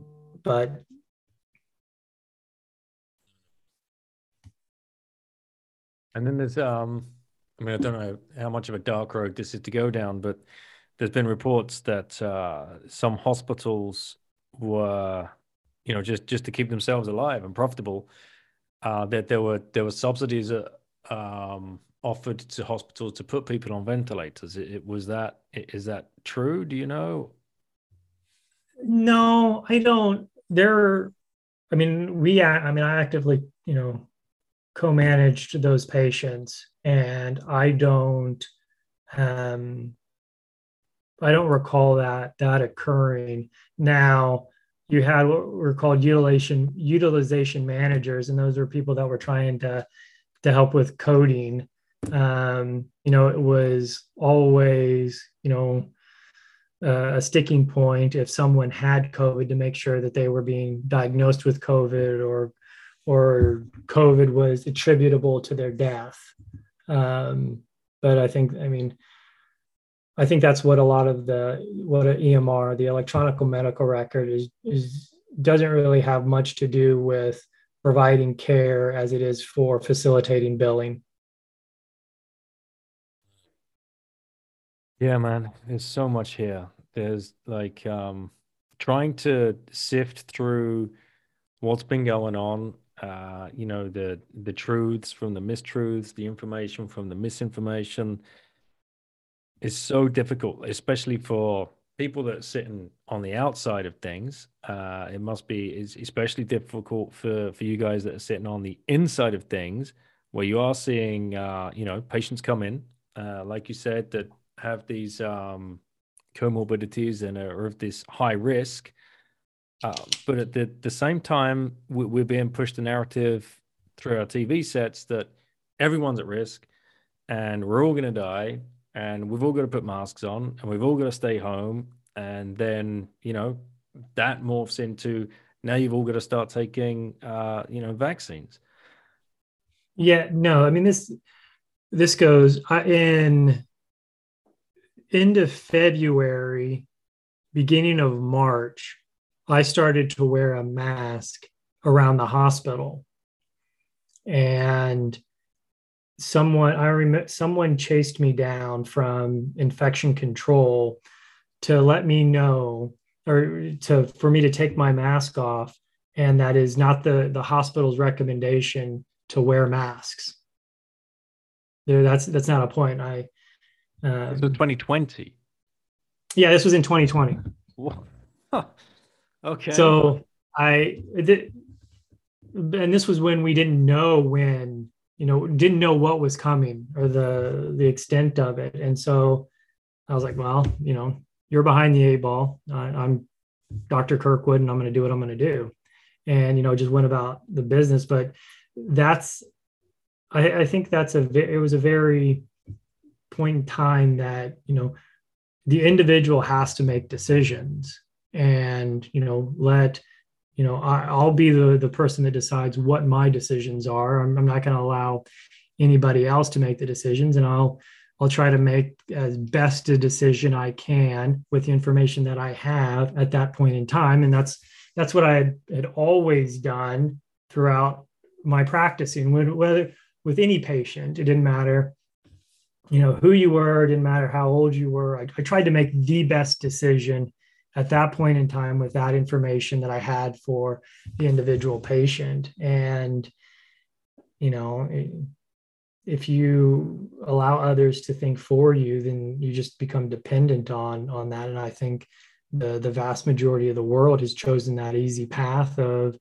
but and then there's um i mean i don't know how much of a dark road this is to go down but there's been reports that uh, some hospitals were, you know, just just to keep themselves alive and profitable, uh, that there were there were subsidies uh, um, offered to hospitals to put people on ventilators. It, it, was that is that true? Do you know? No, I don't. There, I mean, we. I mean, I actively, you know, co-managed those patients, and I don't. Um, I don't recall that that occurring. Now you had what were called utilization utilization managers, and those were people that were trying to to help with coding. Um, you know, it was always you know uh, a sticking point if someone had COVID to make sure that they were being diagnosed with COVID or or COVID was attributable to their death. Um, but I think, I mean, I think that's what a lot of the what an EMR, the electronic medical record, is is doesn't really have much to do with providing care as it is for facilitating billing. Yeah, man, there's so much here. There's like um, trying to sift through what's been going on. Uh, you know, the the truths from the mistruths, the information from the misinformation is so difficult, especially for people that are sitting on the outside of things. Uh, it must be especially difficult for for you guys that are sitting on the inside of things, where you are seeing, uh, you know, patients come in, uh, like you said, that have these um, comorbidities and are of this high risk. Uh, but at the, the same time, we, we're being pushed a narrative through our TV sets that everyone's at risk and we're all going to die and we've all got to put masks on and we've all got to stay home and then you know that morphs into now you've all got to start taking uh you know vaccines yeah no i mean this this goes in end of february beginning of march I started to wear a mask around the hospital. And someone I remember someone chased me down from infection control to let me know or to for me to take my mask off and that is not the the hospital's recommendation to wear masks. There that's that's not a point. I um, so 2020 yeah this was in 2020 huh. okay. So i did, and this was when we didn't know when you know didn't know what was coming or the the extent of it. And so i was like well you know you're behind the eight ball. I, i'm dr kirkwood and i'm going to do what i'm going to do. And you know just went about the business. But that's i, I think that's a it was a very point in time that you know the individual has to make decisions and you know let you know I, will be the the person that decides what my decisions are. I'm, I'm not going to allow anybody else to make the decisions and i'll i'll try to make as best a decision i can with the information that i have at that point in time. And that's that's what i had, had always done throughout my practicing. Whether with any patient it didn't matter you know who you were didn't matter how old you were. I, I tried to make the best decision at that point in time with that information that I had for the individual patient. And, you know, if you allow others to think for you, then you just become dependent on on that. And I think the the vast majority of the world has chosen that easy path of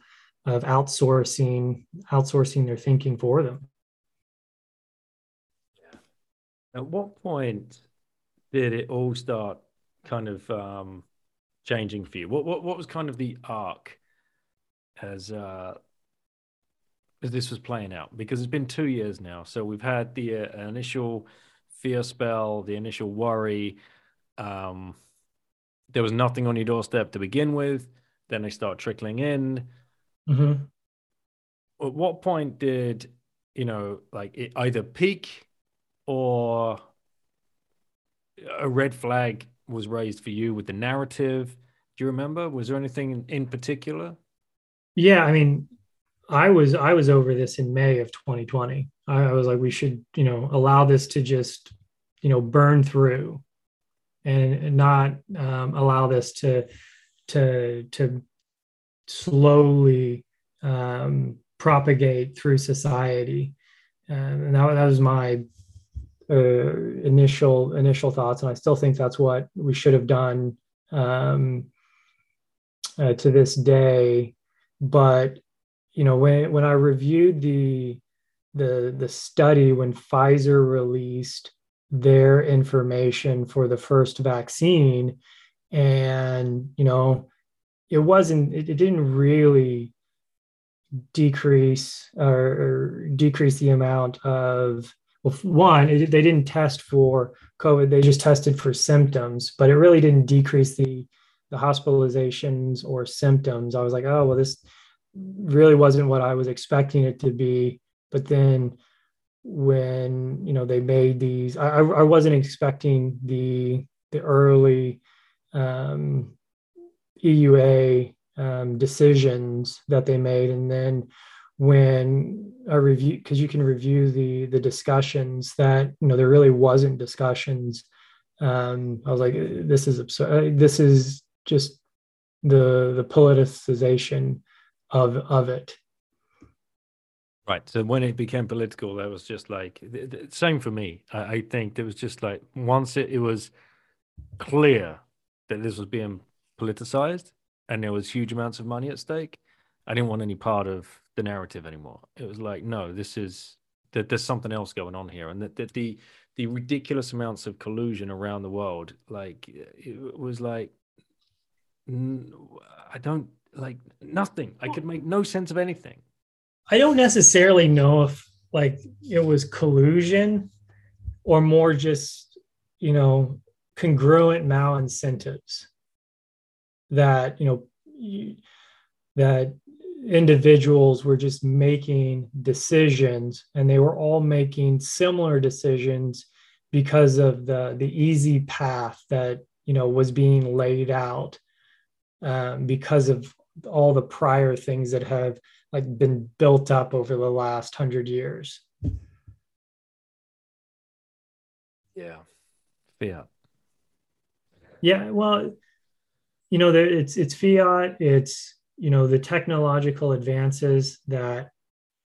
of outsourcing outsourcing their thinking for them. At what point did it all start kind of um, changing for you? What what what was kind of the arc as uh as this was playing out? Because it's been two years now, so we've had the uh, initial fear spell, the initial worry. Um, there was nothing on your doorstep to begin with. Then they start trickling in. Mm-hmm. At what point did you know, like it either peak or a red flag was raised for you with the narrative? Do you remember? Was there anything in particular? Yeah, I mean, I was I was over this in May of 2020. I, I was like, we should, you know, allow this to just, you know, burn through, and not um, allow this to to to slowly um, propagate through society. Um, and that, that was my uh, initial initial thoughts, and I still think that's what we should have done um, uh, to this day. But you know, when when I reviewed the the the study when Pfizer released their information for the first vaccine, and you know, it wasn't it, it didn't really decrease or, or decrease the amount of well, one, it, they didn't test for COVID; they just tested for symptoms, but it really didn't decrease the the hospitalizations or symptoms. I was like, oh well, this really wasn't what I was expecting it to be. But then when you know they made these, I, I wasn't expecting the the early um, EUA um, decisions that they made, and then when I review because you can review the the discussions that you know there really wasn't discussions. Um, I was like, this is absurd. This is just the the politicization of of it. Right. So when it became political, that was just like the, the, same for me. I, I think there was just like once it, it was clear that this was being politicized and there was huge amounts of money at stake. I didn't want any part of the narrative anymore. It was like, no, this is that there's something else going on here, and that, that the the ridiculous amounts of collusion around the world, like it was like, I don't like nothing. I could make no sense of anything. I don't necessarily know if like it was collusion or more just you know congruent malincentives that you know that individuals were just making decisions and they were all making similar decisions because of the the easy path that you know was being laid out um, because of all the prior things that have like been built up over the last hundred years. Yeah, fiat. Yeah, well, you know, there, it's it's fiat. It's you know the technological advances that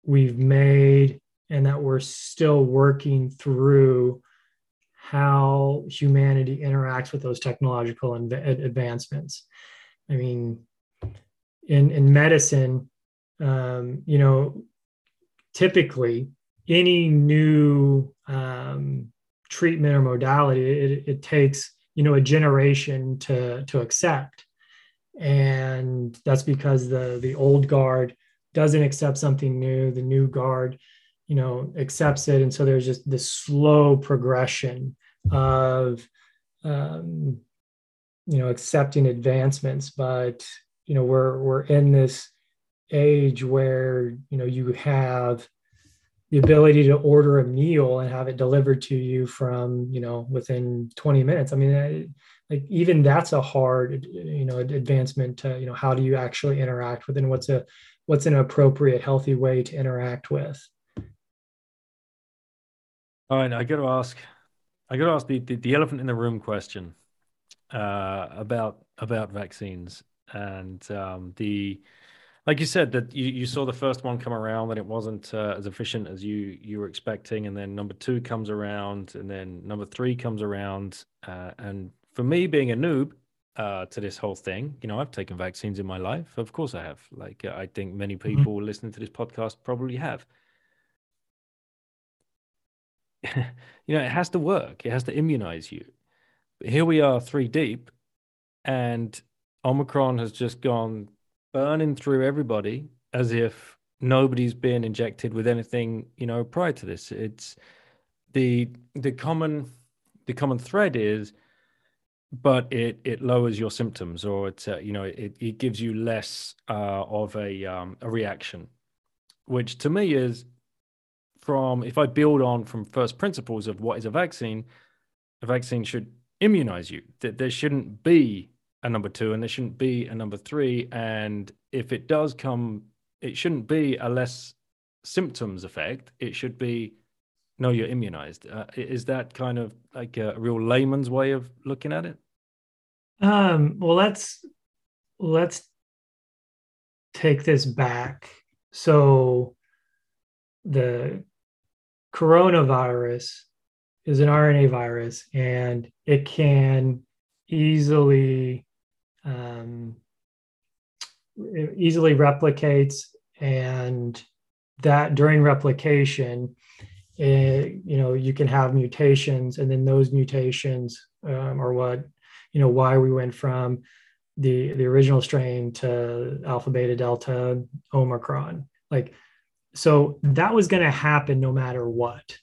we've made and that we're still working through how humanity interacts with those technological advancements. I mean, in in medicine, um, you know, typically any new um, treatment or modality, it, it takes you know a generation to to accept, and that's because the the old guard doesn't accept something new, the new guard, you know, accepts it, and so there's just this slow progression of um, you know accepting advancements, but you know we're we're in this age where you know you have the ability to order a meal and have it delivered to you from you know within 20 minutes. I mean like even that's a hard you know advancement to you know how do you actually interact with and what's a what's an appropriate healthy way to interact with? All right i got to ask i got to ask the, the, the elephant in the room question uh, about about vaccines. And um, the like you said that you, you saw the first one come around and it wasn't uh, as efficient as you you were expecting. And then number two comes around and then number three comes around uh, and for me being a noob uh, to this whole thing you know i've taken vaccines in my life. Of course i have. Like i think many mm-hmm. people mm-hmm. listening to this podcast probably have. You know it has to work. It has to immunize you. But here we are three deep and omicron has just gone burning through everybody as if nobody's been injected with anything you know prior to this. It's the the common the common thread is but it it lowers your symptoms or it uh, you know it, it gives you less uh, of a um, a reaction which to me is from if i build on from first principles of what is a vaccine a vaccine should immunize you that there shouldn't be a number two and there shouldn't be a number three. And if it does come, it shouldn't be a less symptoms effect. It should be no, you're immunized. Uh, is that kind of like a real layman's way of looking at it? Um, well, let's let's take this back. So the coronavirus is an RNA virus and it can easily um, easily replicates and that during replication it, you know you can have mutations and then those mutations um, are what you know why we went from the the original strain to alpha beta delta omicron. Like so that was going to happen no matter what.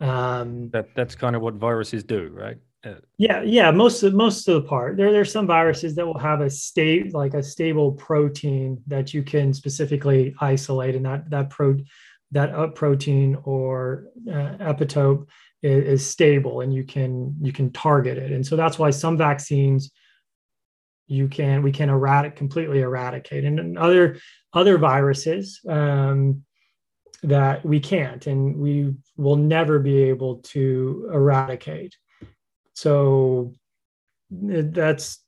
Um that that's kind of what viruses do right? Uh, yeah, yeah, most of most of the part. There there's some viruses that will have a state like a stable protein that you can specifically isolate, and that that pro that up protein or uh, epitope is, is, stable, and you can you can target it. And so that's why some vaccines you can we can eradicate completely eradicate, and other other viruses um, that we can't, and we will never be able to eradicate. So that's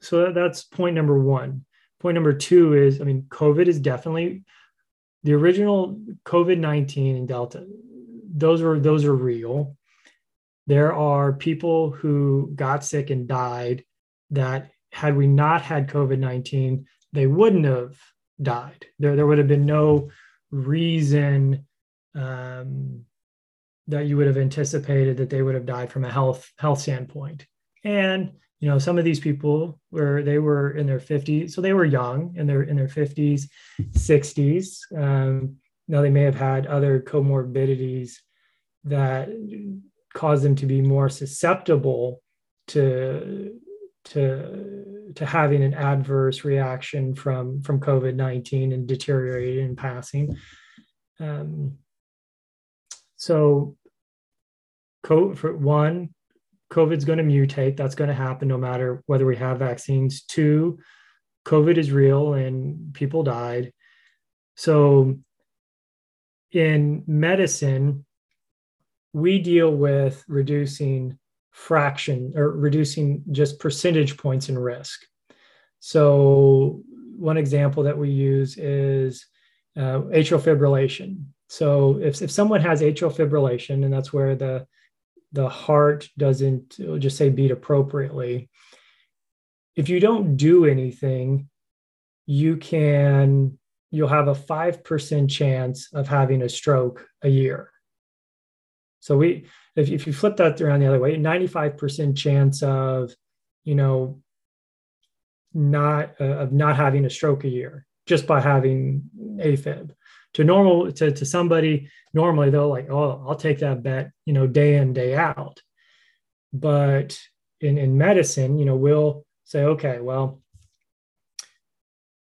so that's point number one. Point number two is, I mean, COVID is definitely the original COVID nineteen and Delta. Those are those are real. There are people who got sick and died that had we not had COVID nineteen, they wouldn't have died. There there would have been no reason um, that you would have anticipated that they would have died from a health health standpoint. And you know, some of these people were they were in their 50s, so they were young in their in their 50s, 60s. Um, now they may have had other comorbidities that caused them to be more susceptible to to to having an adverse reaction from from COVID nineteen and deteriorating and passing. Um, so, for one, COVID's going to mutate. That's going to happen no matter whether we have vaccines. Two, COVID is real and people died. So in medicine, we deal with reducing fraction or reducing just percentage points in risk. So one example that we use is uh, atrial fibrillation. So if, if someone has atrial fibrillation, and that's where the the heart doesn't just say beat appropriately, if you don't do anything, you can you'll have a 5% chance of having a stroke a year. So we if, if you flip that around the other way, 95% chance of, you know, not uh, of not having a stroke a year just by having AFib. To normal to, to somebody normally they'll like, oh, I'll take that bet, you know, day in, day out. But in, in medicine, you know, we'll say, okay, well,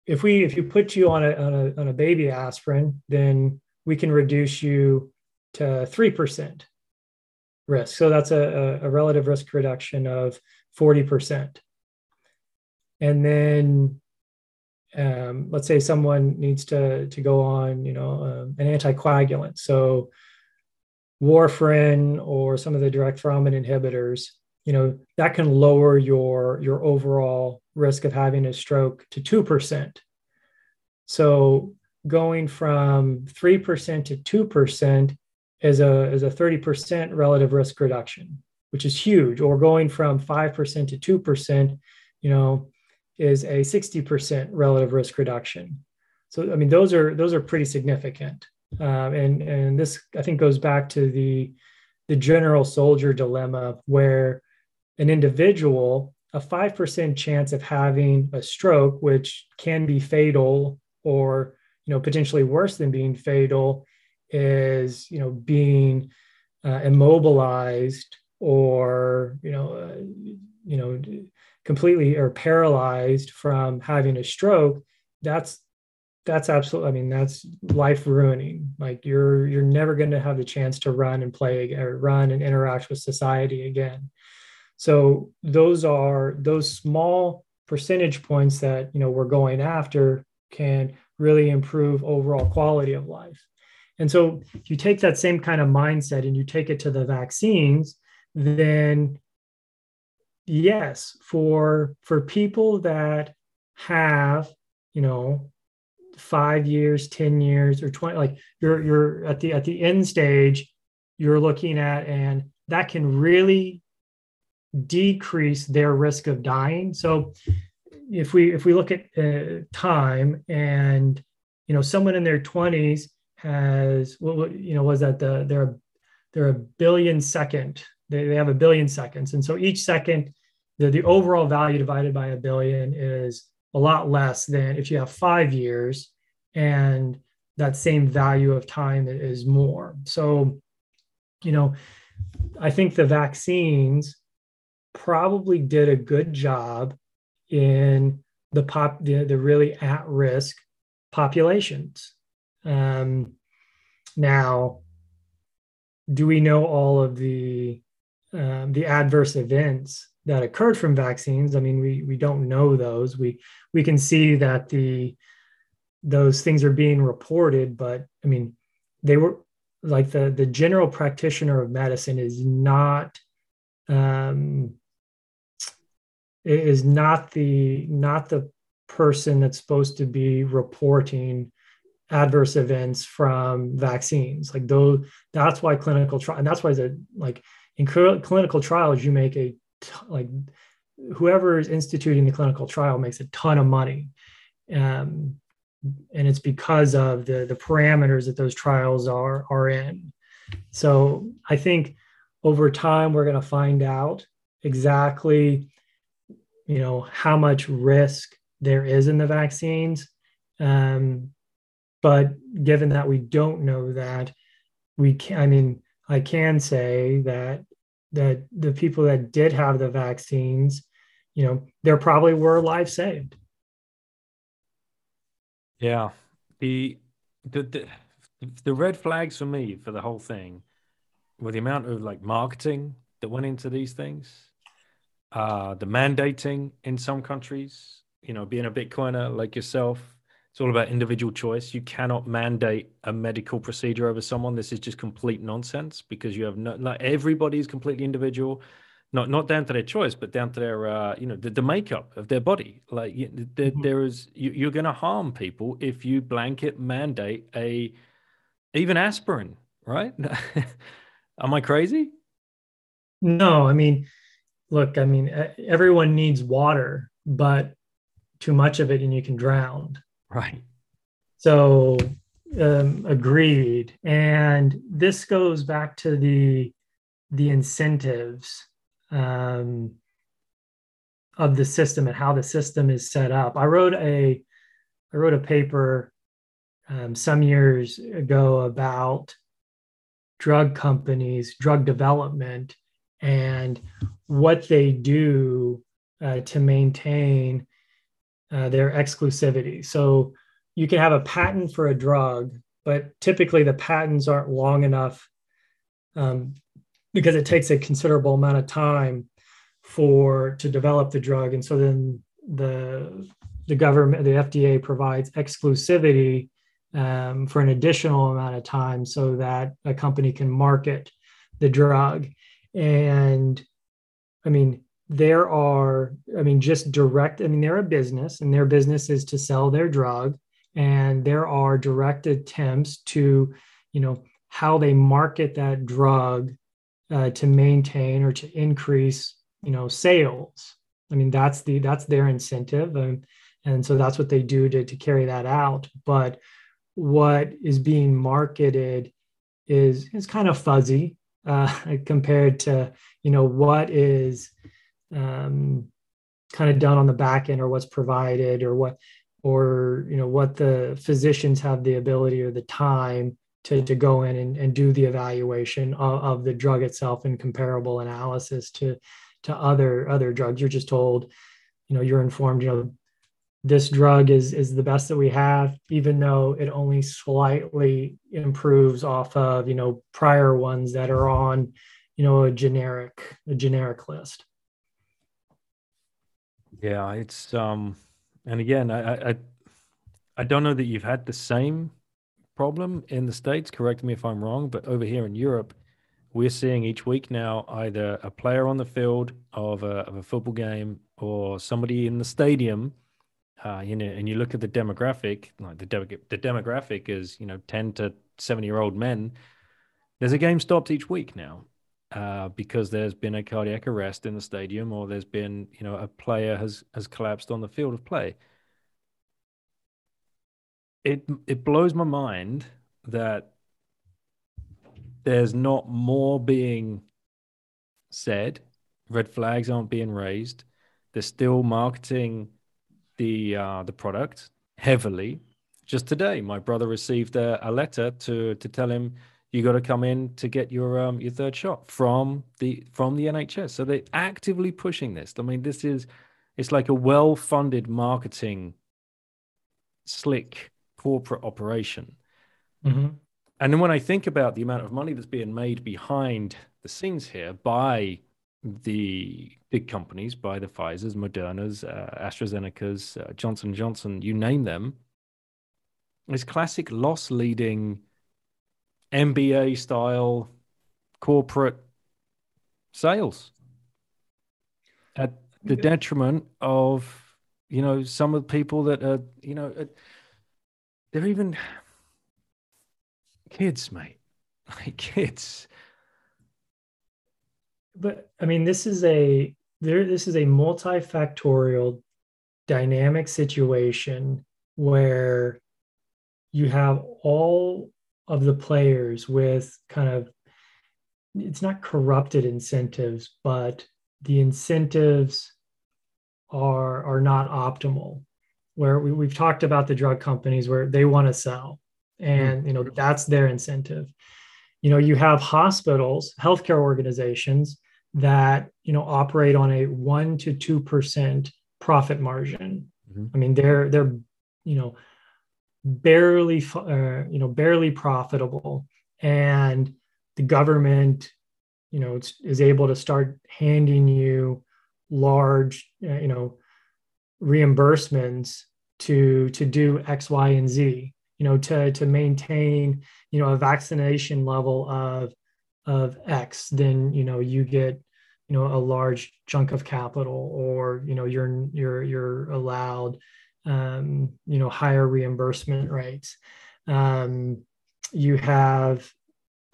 if we if you put you on a, on a on a baby aspirin, then we can reduce you to three percent risk. So that's a, a relative risk reduction of forty percent. And then um, let's say someone needs to to go on, you know, um, an anticoagulant, so warfarin or some of the direct thrombin inhibitors, you know, that can lower your your overall risk of having a stroke to two percent. So going from three percent to two percent is a is a thirty percent relative risk reduction, which is huge. Or going from five percent to two percent, you know, is a 60% relative risk reduction. So, I mean, those are those are pretty significant. Um, and and this I think goes back to the the general soldier dilemma, where an individual a five percent chance of having a stroke, which can be fatal or you know potentially worse than being fatal, is you know being uh, immobilized or you know uh, you know completely or paralyzed from having a stroke that's that's absolutely i mean that's life ruining like you're you're never going to have the chance to run and play or run and interact with society again. So those are those small percentage points that you know we're going after can really improve overall quality of life. And so if you take that same kind of mindset and you take it to the vaccines then yes for for people that have you know five years 10 years or 20 like you're you're at the at the end stage you're looking at and that can really decrease their risk of dying. So if we if we look at uh, time and you know someone in their 20s has what you know was that the they're they're a billion second they, they have a billion seconds. And so each second the, the overall value divided by a billion is a lot less than if you have five years and that same value of time is more. So, you know, I think the vaccines probably did a good job in the pop the, the really at risk populations. Um, now, do we know all of the um, the adverse events that occurred from vaccines. I mean, we we don't know those. We we can see that the those things are being reported, but I mean, they were like the the general practitioner of medicine is not um, is not the not the person that's supposed to be reporting adverse events from vaccines like though that's why clinical trial and that's why the like in clinical trials you make a like whoever is instituting the clinical trial makes a ton of money. Um, and it's because of the the parameters that those trials are are in. So i think over time we're going to find out exactly you know how much risk there is in the vaccines. Um, but given that we don't know that we can i mean i can say that that the people that did have the vaccines, you know, there probably were lives saved. Yeah. The, the the the red flags for me for the whole thing were the amount of like marketing that went into these things. Uh, the mandating in some countries, you know, being a Bitcoiner like yourself, it's all about individual choice. You cannot mandate a medical procedure over someone. This is just complete nonsense because you have no, not everybody is completely individual not not down to their choice, but down to their uh, you know the, the makeup of their body. Like there, mm-hmm. there is you, you're going to harm people if you blanket mandate a even aspirin, right? Am I crazy? No, I mean, look, I mean, everyone needs water, but too much of it and you can drown. Right. So, um, agreed. And this goes back to the the incentives um, of the system and how the system is set up. I wrote a I wrote a paper um, some years ago about drug companies, drug development, and what they do uh, to maintain uh, their exclusivity. So you can have a patent for a drug, but typically the patents aren't long enough um, because it takes a considerable amount of time for to develop the drug and so then the the government the fda provides exclusivity um, for an additional amount of time so that a company can market the drug and i mean there are i mean just direct i mean they're a business and their business is to sell their drug. And there are direct attempts to you know how they market that drug uh, to maintain or to increase you know sales. I mean that's the that's their incentive. And, and so that's what they do to, to carry that out. But what is being marketed is is kind of fuzzy uh, compared to you know what is um, kind of done on the back end or what's provided or what or you know what the physicians have the ability or the time to, to go in and, and do the evaluation of, of the drug itself and comparable analysis to to other other drugs. You're just told you know you're informed you know this drug is is the best that we have even though it only slightly improves off of you know prior ones that are on you know a generic a generic list yeah it's um and again i i i don't know that you've had the same problem in the States, correct me if I'm wrong, but over here in Europe, we're seeing each week now either a player on the field of a, of a football game or somebody in the stadium. Uh, you know, and you look at the demographic, like the, de- the demographic is, you know, 10 to 70 year old men. There's a game stopped each week now uh, because there's been a cardiac arrest in the stadium or there's been, you know, a player has, has collapsed on the field of play it it blows my mind that there's not more being said. Red flags aren't being raised. They're still marketing the uh, the product heavily. Just today, my brother received a, a letter to to tell him you got to come in to get your um your third shot from the from the NHS. So they're actively pushing this. I mean, this is it's like a well funded marketing slick corporate operation. Mm-hmm. And then when I think about the amount of money that's being made behind the scenes here by the big companies, by the Pfizer's, Moderna's, uh, AstraZeneca's, uh, Johnson Johnson, you name them, it's classic loss leading MBA style corporate sales at the detriment of you know some of the people that are you know uh, they're even kids, mate. Like kids. But I mean, this is a there. This is a multifactorial, dynamic situation where you have all of the players with kind of it's not corrupted incentives, but the incentives are are not optimal. Where we, we've talked about the drug companies where they want to sell and you know that's their incentive. You know you have hospitals healthcare organizations that you know operate on a 1 to 2% profit margin. Mm-hmm. i mean they're they're you know barely uh, you know barely profitable. And the government you know is able to start handing you large uh, you know reimbursements to to do x y and z you know to to maintain you know a vaccination level of of x then you know you get you know a large chunk of capital or you know you're you're you're allowed um, you know higher reimbursement rates. Um, you have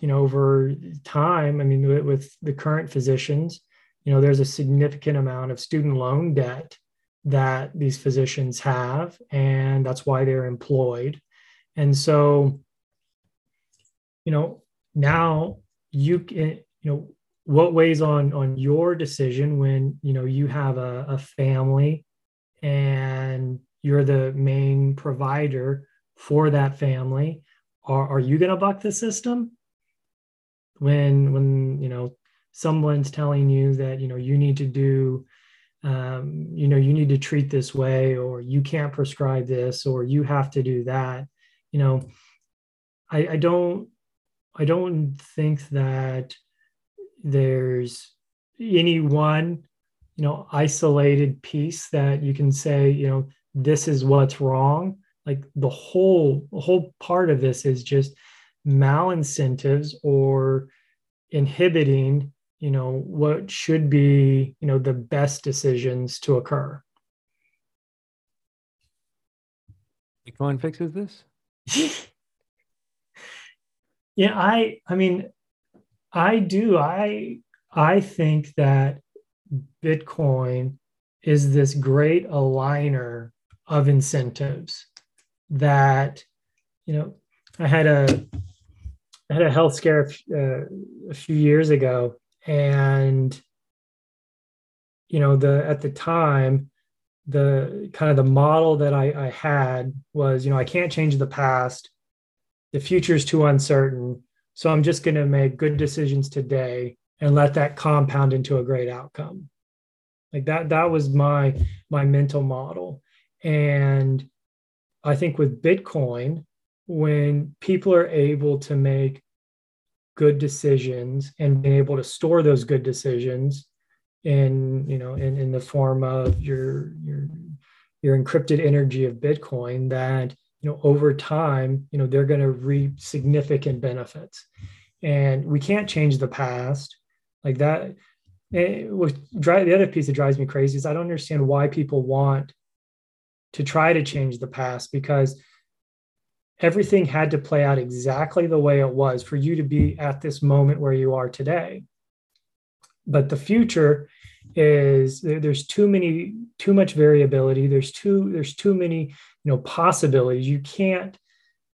you know over time i mean with, with the current physicians you know there's a significant amount of student loan debt that these physicians have and that's why they're employed. And so you know now you can you know what weighs on on your decision when you know you have a, a family and you're the main provider for that family. Are, are you going to buck the system? When when you know someone's telling you that you know you need to do um, you know you need to treat this way or you can't prescribe this or you have to do that you know i, I don't i don't think that there's any one you know isolated piece that you can say you know this is what's wrong. Like the whole the whole part of this is just malincentives or inhibiting you know what should be you know the best decisions to occur. Bitcoin fixes this? Yeah i i mean i do. I i think that bitcoin is this great aligner of incentives that you know i had a I had a health scare uh, a few years ago and you know the at the time the kind of the model that I, I had was you know i can't change the past. The future is too uncertain. So i'm just going to make good decisions today and let that compound into a great outcome. Like that that was my my mental model and i think with bitcoin when people are able to make good decisions and being able to store those good decisions in you know in, in the form of your your your encrypted energy of bitcoin that you know over time you know they're going to reap significant benefits. And we can't change the past. Like that eh, it, the other piece that drives me crazy is i don't understand why people want to try to change the past because everything had to play out exactly the way it was for you to be at this moment where you are today. But the future is there's too many too much variability. There's too there's too many you know possibilities. You can't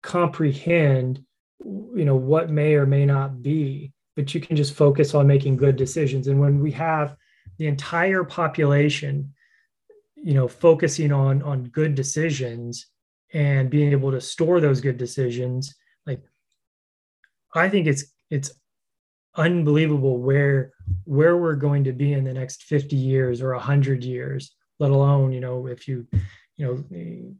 comprehend you know what may or may not be but you can just focus on making good decisions. And when we have the entire population you know focusing on on good decisions and being able to store those good decisions like i think it's it's unbelievable where where we're going to be in the next 50 years or 100 years let alone you know if you you know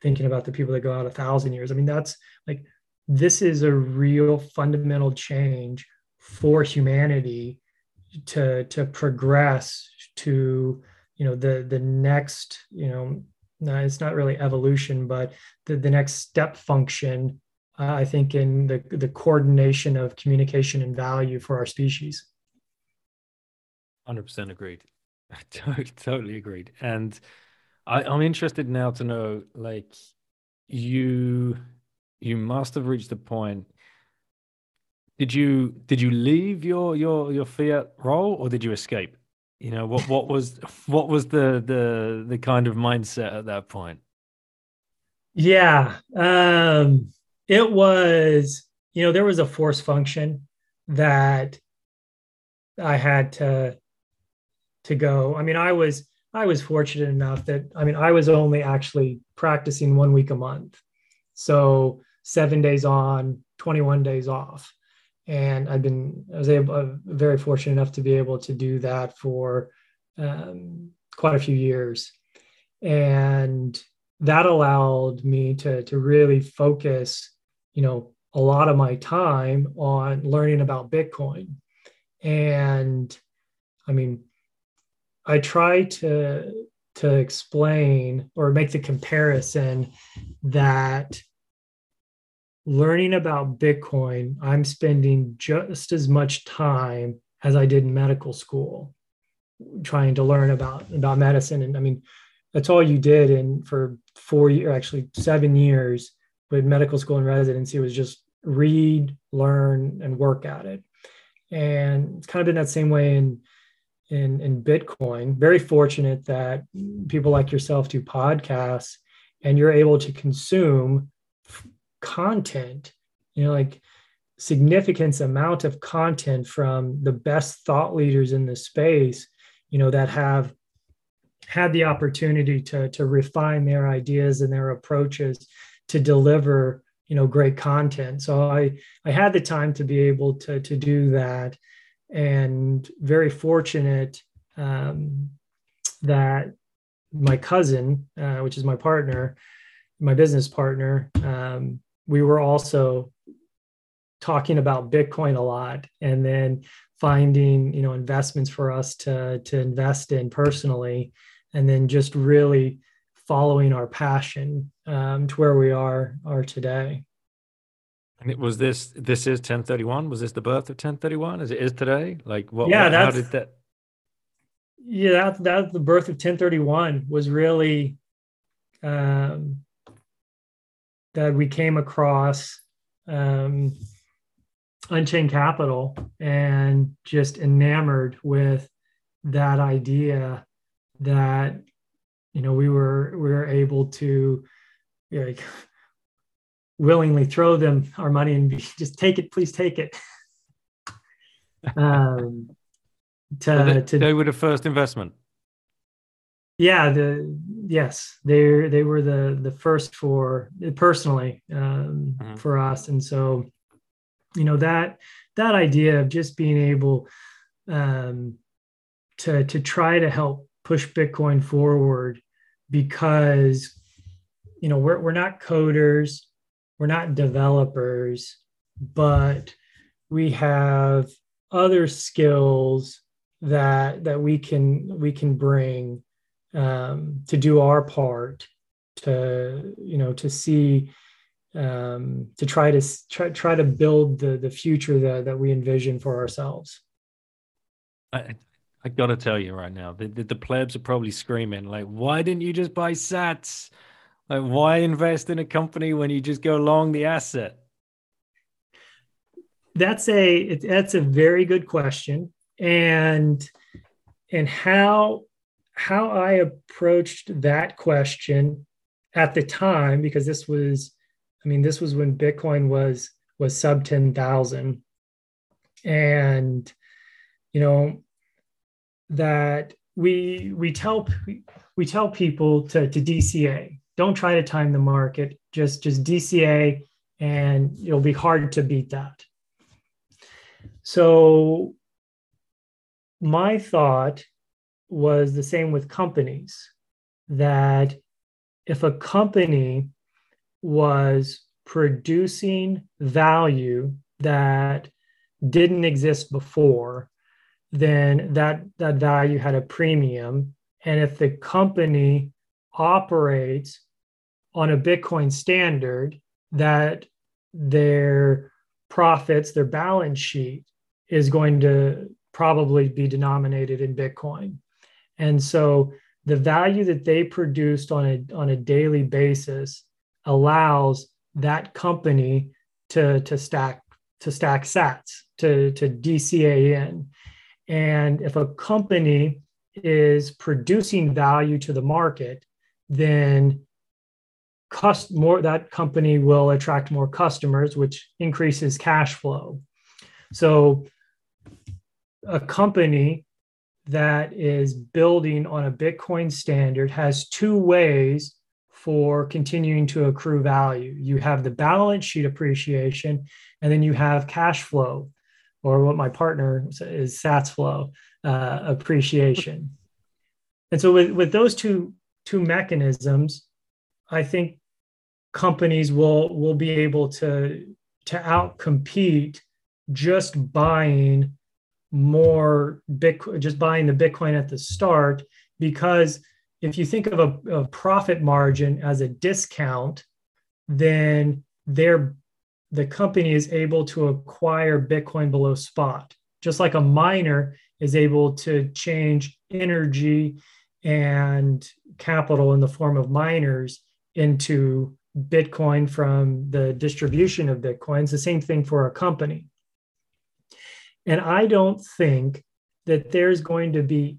thinking about the people that go out a thousand years. I mean that's like this is a real fundamental change for humanity to to progress to you know the the next you know it's not really evolution, but the, the next step function, uh, I think, in the, the coordination of communication and value for our species. 100% agreed. totally, agreed. And I, I'm interested now to know, like, you you must have reached a point did you did you leave your your your fiat role or did you escape you know what what was what was the the the kind of mindset at that point? Yeah um it was you know there was a force function that i had to to go. I mean i was i was fortunate enough that i mean i was only actually practicing one week a month. So seven days on 21 days off and I've been I was able uh, very fortunate enough to be able to do that for um, quite a few years, and that allowed me to to really focus, you know, a lot of my time on learning about Bitcoin, And I mean, I try to to explain or make the comparison that learning about Bitcoin, I'm spending just as much time as I did in medical school trying to learn about about medicine. And I mean that's all you did and for four years actually seven years with medical school and residency was just read learn and work at it. And it's kind of been that same way in in in bitcoin. Very fortunate that people like yourself do podcasts and you're able to consume content you know like significant amount of content from the best thought leaders in the space you know that have had the opportunity to to refine their ideas and their approaches to deliver you know great content. So i i had the time to be able to to do that and very fortunate um, that my cousin uh, which is my partner my business partner um, we were also talking about bitcoin a lot and then finding you know investments for us to to invest in personally and then just really following our passion um, to where we are are today. And it was this. This is Ten31. Was this the birth of Ten31? As it is today? Like what? Yeah, what, that's, how did that? Yeah, that that the birth of Ten31 was really um, that we came across um, Unchained Capital and just enamored with that idea that you know we were we were able to like willingly throw them our money and be, just take it please take it. Um to, well, they, to they were the first investment yeah the yes they they were the the first for personally um, mm-hmm. for us and so you know that that idea of just being able um, to to try to help push Bitcoin forward because you know we're we're not coders, we're not developers, but we have other skills that that we can we can bring um, to do our part to you know to see um, to try to try, try to build the the future that, that we envision for ourselves. I, I gotta tell you right now, the, the, the plebs are probably screaming like, "Why didn't you just buy Sats? Like, why invest in a company when you just go long the asset?" That's a that's a very good question, and and how how I approached that question at the time because this was, I mean, this was when Bitcoin was was sub ten thousand, and you know that we we tell we tell people to, to DCA. Don't try to time the market. Just just DCA, and it'll be hard to beat that. So my thought was the same with companies that if a company was producing value that didn't exist before then that that value had a premium. And if the company operates on a bitcoin standard that their profits their balance sheet is going to probably be denominated in bitcoin and so the value that they produced on a on a daily basis allows that company to to stack to stack sats to to dca in and if a company is producing value to the market, then cost more that company will attract more customers, which increases cash flow. So a company that is building on a Bitcoin standard has two ways for continuing to accrue value. You have the balance sheet appreciation, and then you have cash flow or what my partner is sats flow uh, appreciation and so with, with those two two mechanisms i think companies will will be able to to outcompete just buying more Bitcoin, just buying the Bitcoin at the start, because if you think of a, a profit margin as a discount, then they're the company is able to acquire Bitcoin below spot, just like a miner is able to change energy and capital in the form of miners into Bitcoin from the distribution of Bitcoins. The same thing for a company. And I don't think that there's going to be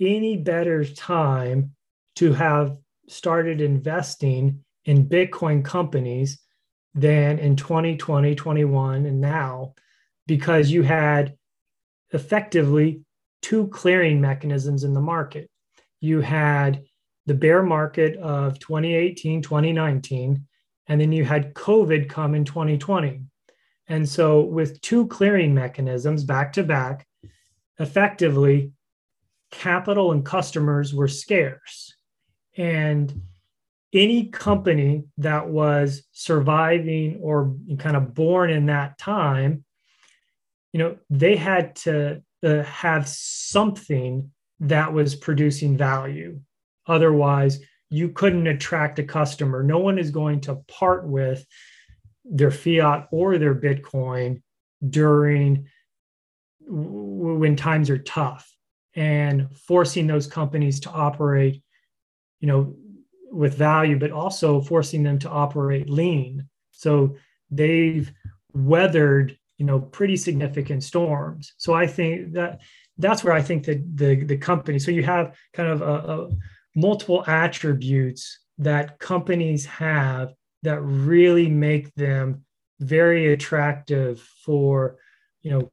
any better time to have started investing in Bitcoin companies than in 2020, 21, and now, because you had effectively two clearing mechanisms in the market. You had the bear market of 2018, 2019, and then you had COVID come in 2020. And so, with two clearing mechanisms back to back, effectively, capital and customers were scarce. And any company that was surviving or kind of born in that time, you know, they had to uh, have something that was producing value. Otherwise, you couldn't attract a customer. No one is going to part with their fiat or their Bitcoin during when times are tough and forcing those companies to operate, you know, with value, but also forcing them to operate lean. So they've weathered, you know, pretty significant storms. So I think that that's where I think that the the company. So you have kind of a, a multiple attributes that companies have that really make them very attractive for, you know,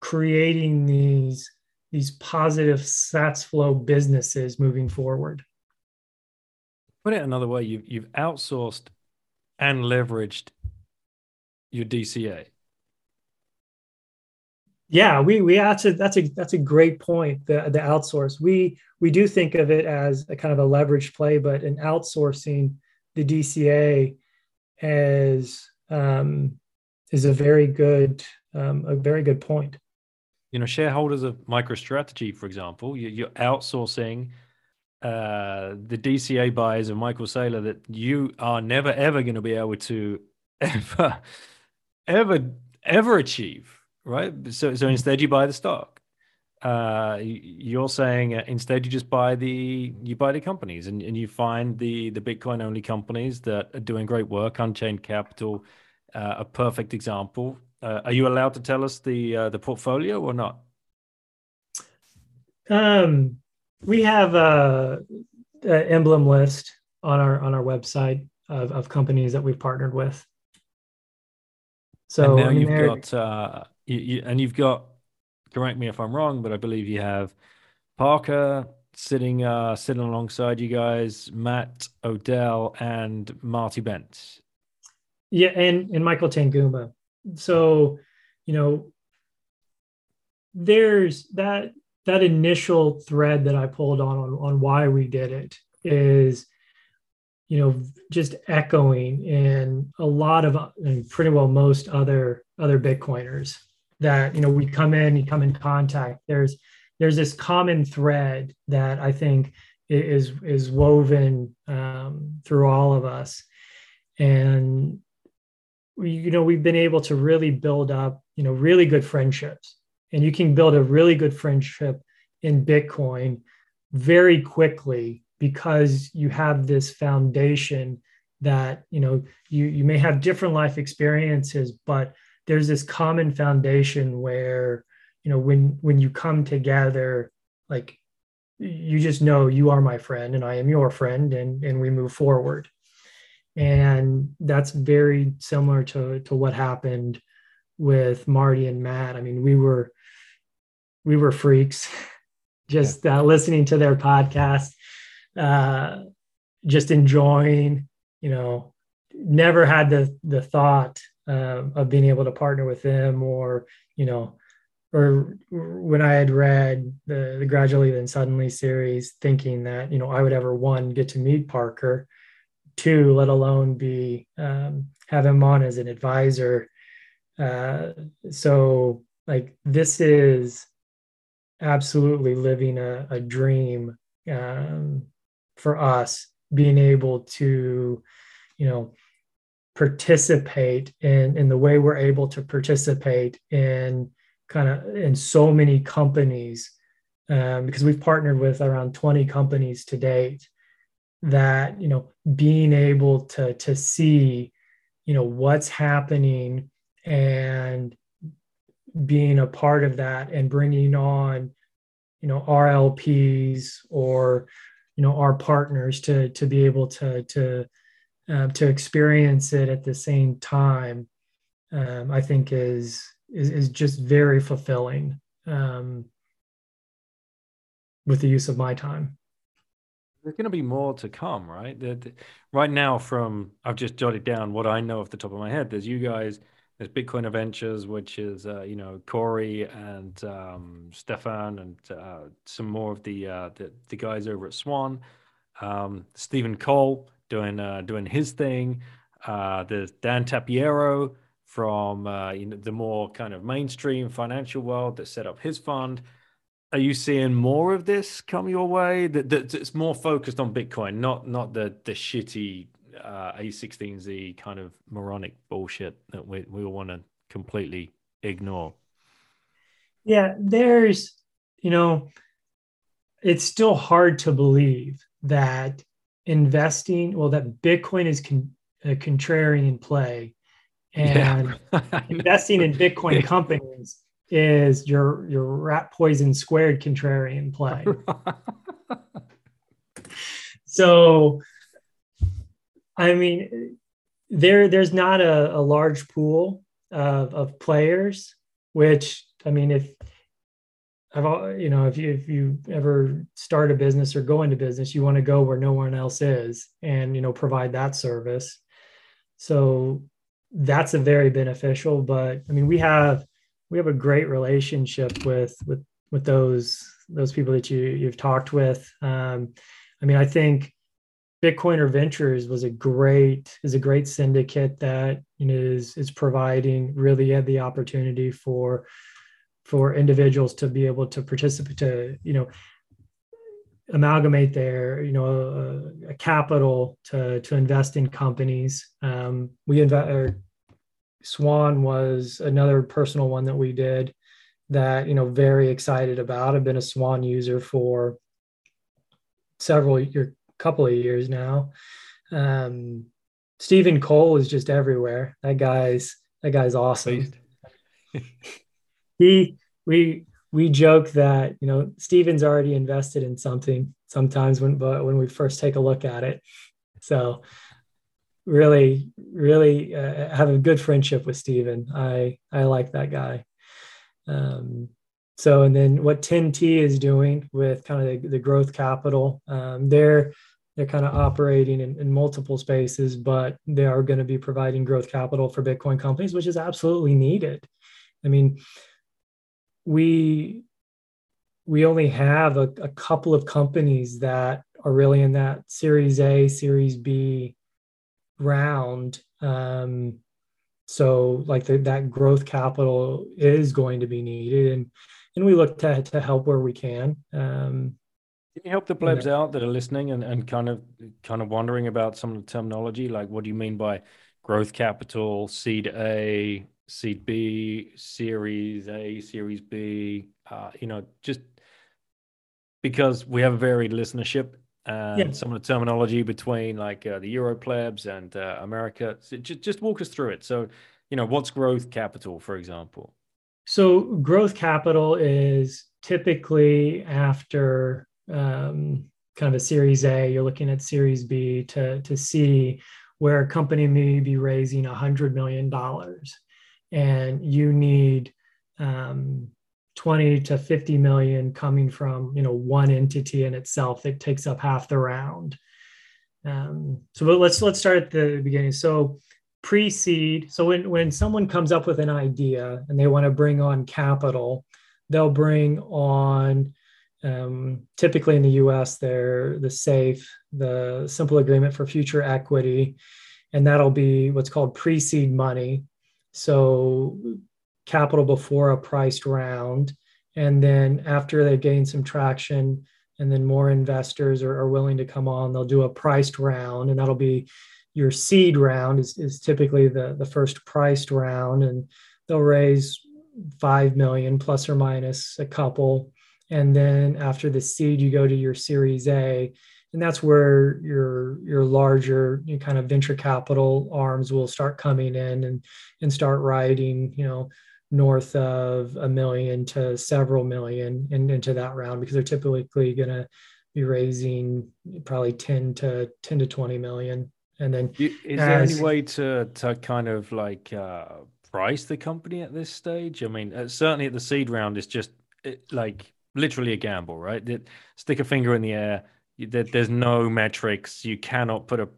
creating these these positive sats flow businesses moving forward. Put it another way, you've you've outsourced and leveraged your DCA. Yeah, we we that's a that's a that's a great point. The the outsource we we do think of it as a kind of a leverage play, but an outsourcing the DCA as um, is a very good um, a very good point. You know, shareholders of MicroStrategy, for example, you, you're outsourcing uh, the DCA buyers of Michael Saylor that you are never ever going to be able to ever, ever, ever achieve, right? So, so instead you buy the stock. Uh, you're saying uh, instead you just buy the you buy the companies and, and you find the the Bitcoin only companies that are doing great work. Unchained Capital, uh, a perfect example. Uh, are you allowed to tell us the uh, the portfolio or not? Um, we have a, a, emblem list on our on our website of, of companies that we've partnered with. So and now I mean, you've got uh, you, you, and you've got. Correct me if I'm wrong, but I believe you have Parker sitting uh, sitting alongside you guys, Matt Odell and Marty Bent. Yeah, and and Michael Tanguma. So, you know, there's that that initial thread that I pulled on, on on why we did it is you know just echoing in a lot of and pretty well most other other bitcoiners that you know we come in you come in contact. There's there's this common thread that i think is is woven um, through all of us. And we you know we've been able to really build up you know really good friendships. And you can build a really good friendship in Bitcoin very quickly because you have this foundation that you know you you may have different life experiences but there's this common foundation where you know when when you come together like you just know you are my friend and I am your friend and and we move forward and that's very similar to to what happened with Marty and Matt I mean we were we were freaks, just uh, listening to their podcast, uh, just enjoying. You know, never had the the thought uh, of being able to partner with them, or you know, or when I had read the the gradually then suddenly series, thinking that you know I would ever one get to meet Parker, two, let alone be um, have him on as an advisor. Uh, so like this is absolutely living a, a dream um, for us, being able to, you know, participate in in the way we're able to participate in kind of in so many companies um, because we've partnered with around 20 companies to date that you know being able to to see you know what's happening and being a part of that and bringing on you know our lps or you know our partners to to be able to to um, to experience it at the same time um, i think is, is is just very fulfilling um, with the use of my time. There's going to be more to come right? The, the, right now from i've just jotted down what i know off the top of my head. There's you guys there's Bitcoiner Ventures, which is uh, you know Corey and um, Stefan and uh, some more of the, uh, the, the guys over at Swan. Um, Stephen Cole doing uh, doing his thing. Uh, there's Dan Tapiero from uh, you know the more kind of mainstream financial world that set up his fund. Are you seeing more of this come your way? That that's it's more focused on Bitcoin, not not the the shitty uh, A16Z kind of moronic bullshit that we, we want to completely ignore. Yeah, there's, you know, it's still hard to believe that investing, well, that Bitcoin is con- a contrarian play and yeah. investing in Bitcoin companies is your your rat poison squared contrarian play. so I mean, there there's not a, a large pool of, of players, which I mean, if I've you know if you if you ever start a business or go into business, you want to go where no one else is, and you know provide that service. So that's a very beneficial. But I mean, we have we have a great relationship with with with those those people that you you've talked with. Um, I mean, I think Bitcoiner Ventures was a great is a great syndicate that you know, is is providing really had the opportunity for for individuals to be able to participate to you know amalgamate their you know a, a capital to to invest in companies. Um, we invest. Swan was another personal one that we did that you know very excited about. I've been a Swan user for several year couple of years now. Um, Stephen Cole is just everywhere. That guy's that guy's awesome. he we we joke that you know Stephen's already invested in something sometimes when but when we first take a look at it. So really really uh, have a good friendship with Stephen. I I like that guy. Um, so and then what 10T is doing with kind of the, the growth capital, um, they're they're kind of operating in, in multiple spaces, but they are going to be providing growth capital for Bitcoin companies, which is absolutely needed. I mean, we we only have a, a couple of companies that are really in that Series A, Series B round. Um, so like the, that growth capital is going to be needed, and and we look to to help where we can. Um, can you help the plebs yeah. out that are listening and, and kind of kind of wondering about some of the terminology? Like, what do you mean by growth capital, seed A, seed B, series A, series B? Uh, you know, just because we have a varied listenership and yeah. some of the terminology between like uh, the Euro plebs and uh, America. So just just walk us through it. So, you know, what's growth capital, for example? So, growth capital is typically after um, kind of a Series A, you're looking at Series B to to see where a company may be raising a hundred million dollars, and you need um, 20 to 50 million coming from you know one entity in itself that takes up half the round. Um, so let's let's start at the beginning. So pre-seed. So when when someone comes up with an idea and they want to bring on capital, they'll bring on um, typically in the US, they're the SAFE, the simple agreement for future equity, and that'll be what's called pre seed money. So, capital before a priced round. and then after they gain some traction and then more investors are, are willing to come on they'll do a priced round and that'll be your seed round is, is typically the, the first priced round and they'll raise 5 million plus or minus a couple and then after the seed you go to your series a and that's where your your larger kind of venture capital arms will start coming in and and start riding you know north of a million to several million in, into that round because they're typically going to be raising probably 10 to 10 to 20 million. And then is as, there any way to to kind of like uh price the company at this stage? I mean uh, certainly at the seed round it's just it, like literally a gamble right? It, stick a finger in the air there's no metrics. You cannot put a,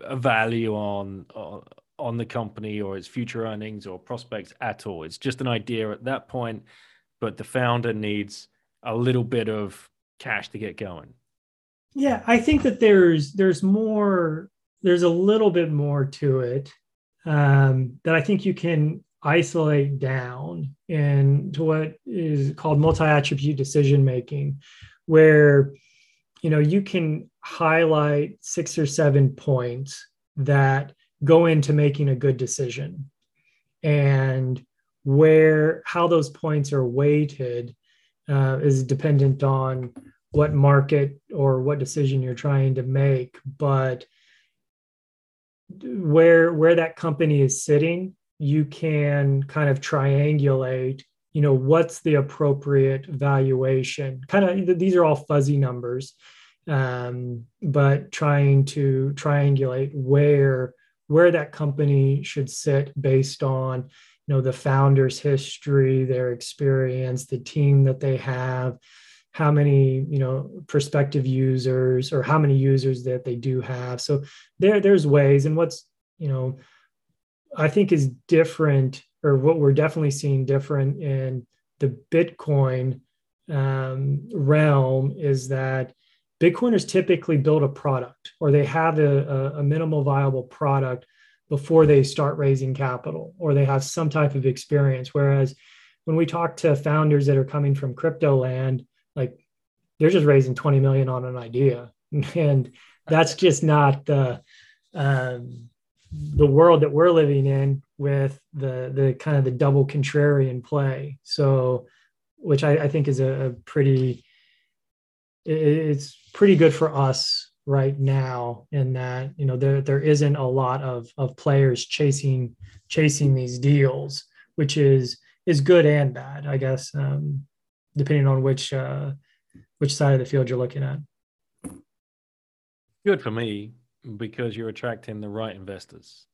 a value on, on on the company or its future earnings or prospects at all. It's just an idea at that point, but the founder needs a little bit of cash to get going. Yeah, I think that there's there's more there's a little bit more to it um, that I think you can isolate down into what is called multi-attribute decision making, where you know you can highlight six or seven points that go into making a good decision. And where how those points are weighted uh, is dependent on what market or what decision you're trying to make. But where where that company is sitting you can kind of triangulate you know what's the appropriate valuation? Kind of these are all fuzzy numbers um, but trying to triangulate where where that company should sit based on you know the founder's history their experience the team that they have how many you know prospective users or how many users that they do have. So there there's ways. And what's you know i think is different or what we're definitely seeing different in the Bitcoin um, realm is that Bitcoiners typically build a product or they have a, a, minimal viable product before they start raising capital or they have some type of experience. Whereas when we talk to founders that are coming from crypto land, like they're just raising 20 million on an idea. And that's just not the um, the world that we're living in with the the kind of the double contrarian play. So, which I, I think is a, a pretty it's pretty good for us right now in that you know there there isn't a lot of of players chasing chasing these deals, which is is good and bad, I guess, um, depending on which uh, which side of the field you're looking at. Good for me because you're attracting the right investors.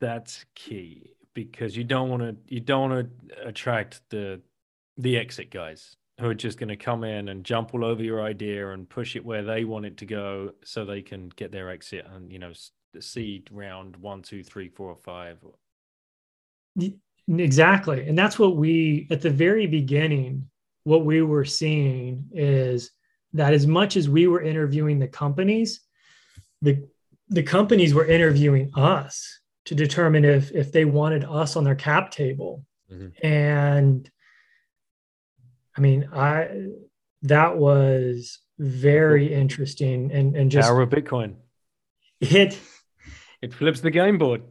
That's key because you don't want to you don't want to attract the the exit guys who are just going to come in and jump all over your idea and push it where they want it to go so they can get their exit and you know seed round one two three four five exactly and that's what we at the very beginning what we were seeing is that as much as we were interviewing the companies the the companies were interviewing us to determine if if they wanted us on their cap table. Mm-hmm. and i mean i that was very interesting and and just power of bitcoin. It it flips the game board.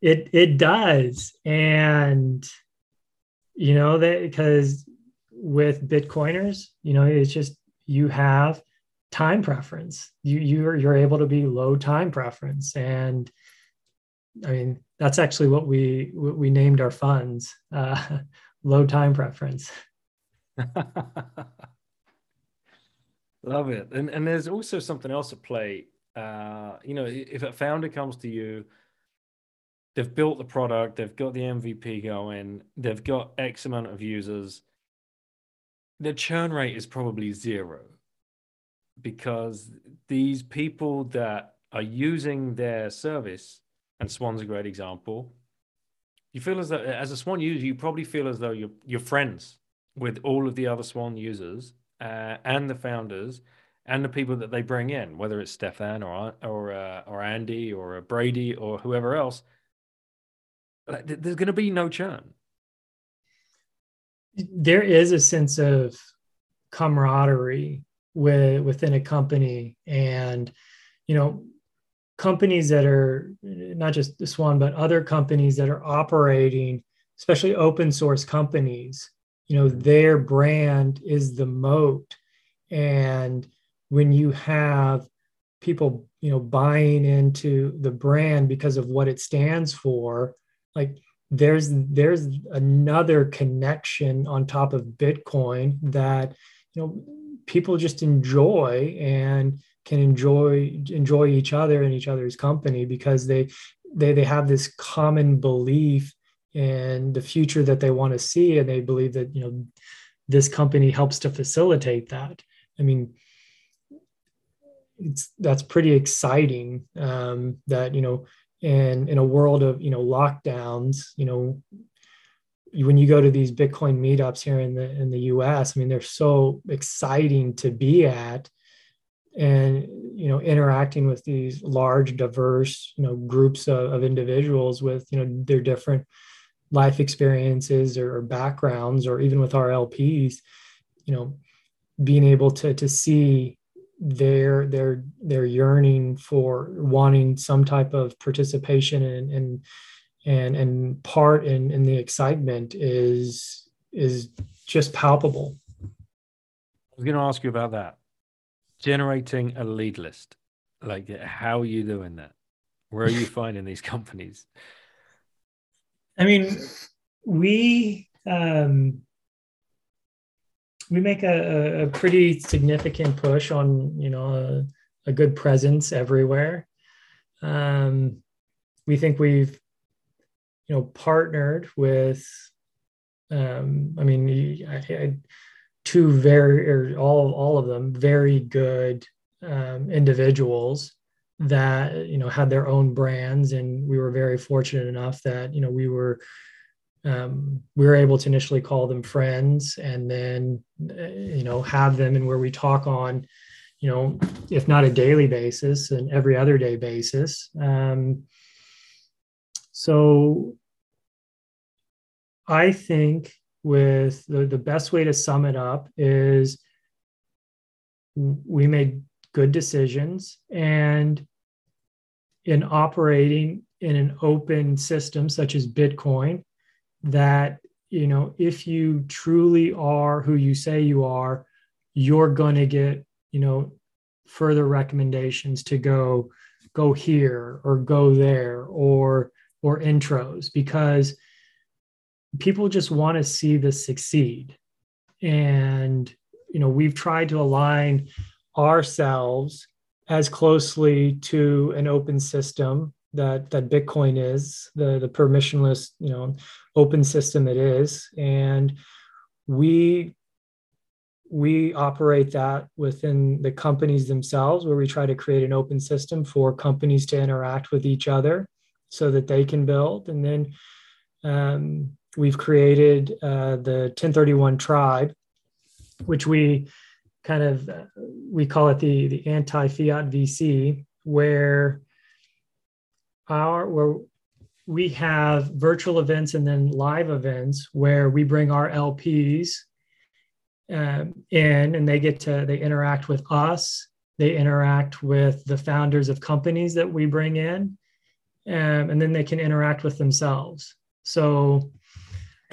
It it does. And you know that because with bitcoiners you know it's just you have time preference. You you're you're able to be low time preference, and I mean that's actually what we what we named our funds uh, low time preference. Love it, and and there's also something else at play. Uh, you know, if a founder comes to you, they've built the product, they've got the MVP going, they've got X amount of users. The churn rate is probably zero because these people that are using their service, and Swan's a great example. You feel as though, as a Swan user, you probably feel as though you're you're friends with all of the other Swan users uh, and the founders and the people that they bring in, whether it's Stefan or or uh, or Andy or Brady or whoever else. There's going to be no churn. there is a sense of camaraderie with, within a company. And you know companies that are not just swan but other companies that are operating especially open source companies you know their brand is the moat. And when you have people you know buying into the brand because of what it stands for like there's there's another connection on top of bitcoin that you know people just enjoy and can enjoy enjoy each other and each other's company because they they they have this common belief in the future that they want to see and they believe that you know this company helps to facilitate that. I mean it's that's pretty exciting um, that you know in in a world of you know lockdowns you know when you go to these bitcoin meetups here in the in the us i mean they're so exciting to be at and you know interacting with these large diverse you know groups of, of individuals with you know their different life experiences or, or backgrounds or even with our lps you know being able to to see their their their yearning for wanting some type of participation and and and, and part in, in the excitement is is just palpable. I was going to ask you about that. Generating a lead list. Like how are you doing that? Where are you finding these companies? I mean, we um we make a, a pretty significant push on you know a, a good presence everywhere um, we think we've you know partnered with um, i mean I, I, two very or all all of them very good um, individuals that you know had their own brands. And we were very fortunate enough that you know we were um, we were able to initially call them friends and then you know have them and where we talk on you know if not a daily basis and every other day basis. Um, so i think with the, the best way to sum it up is we made good decisions and in operating in an open system such as bitcoin that you know if you truly are who you say you are you're going to get you know further recommendations to go go here or go there or or intros because people just want to see this succeed. And you know we've tried to align ourselves as closely to an open system that that bitcoin is the the permissionless you know open system it is. And we we operate that within the companies themselves where we try to create an open system for companies to interact with each other so that they can build. And then um, we've created uh, the Ten31 tribe which we kind of uh, we call it the the anti-fiat vc where our where we have virtual events and then live events where we bring our LPs um, in and they get to they interact with us. They interact with the founders of companies that we bring in um, and then they can interact with themselves so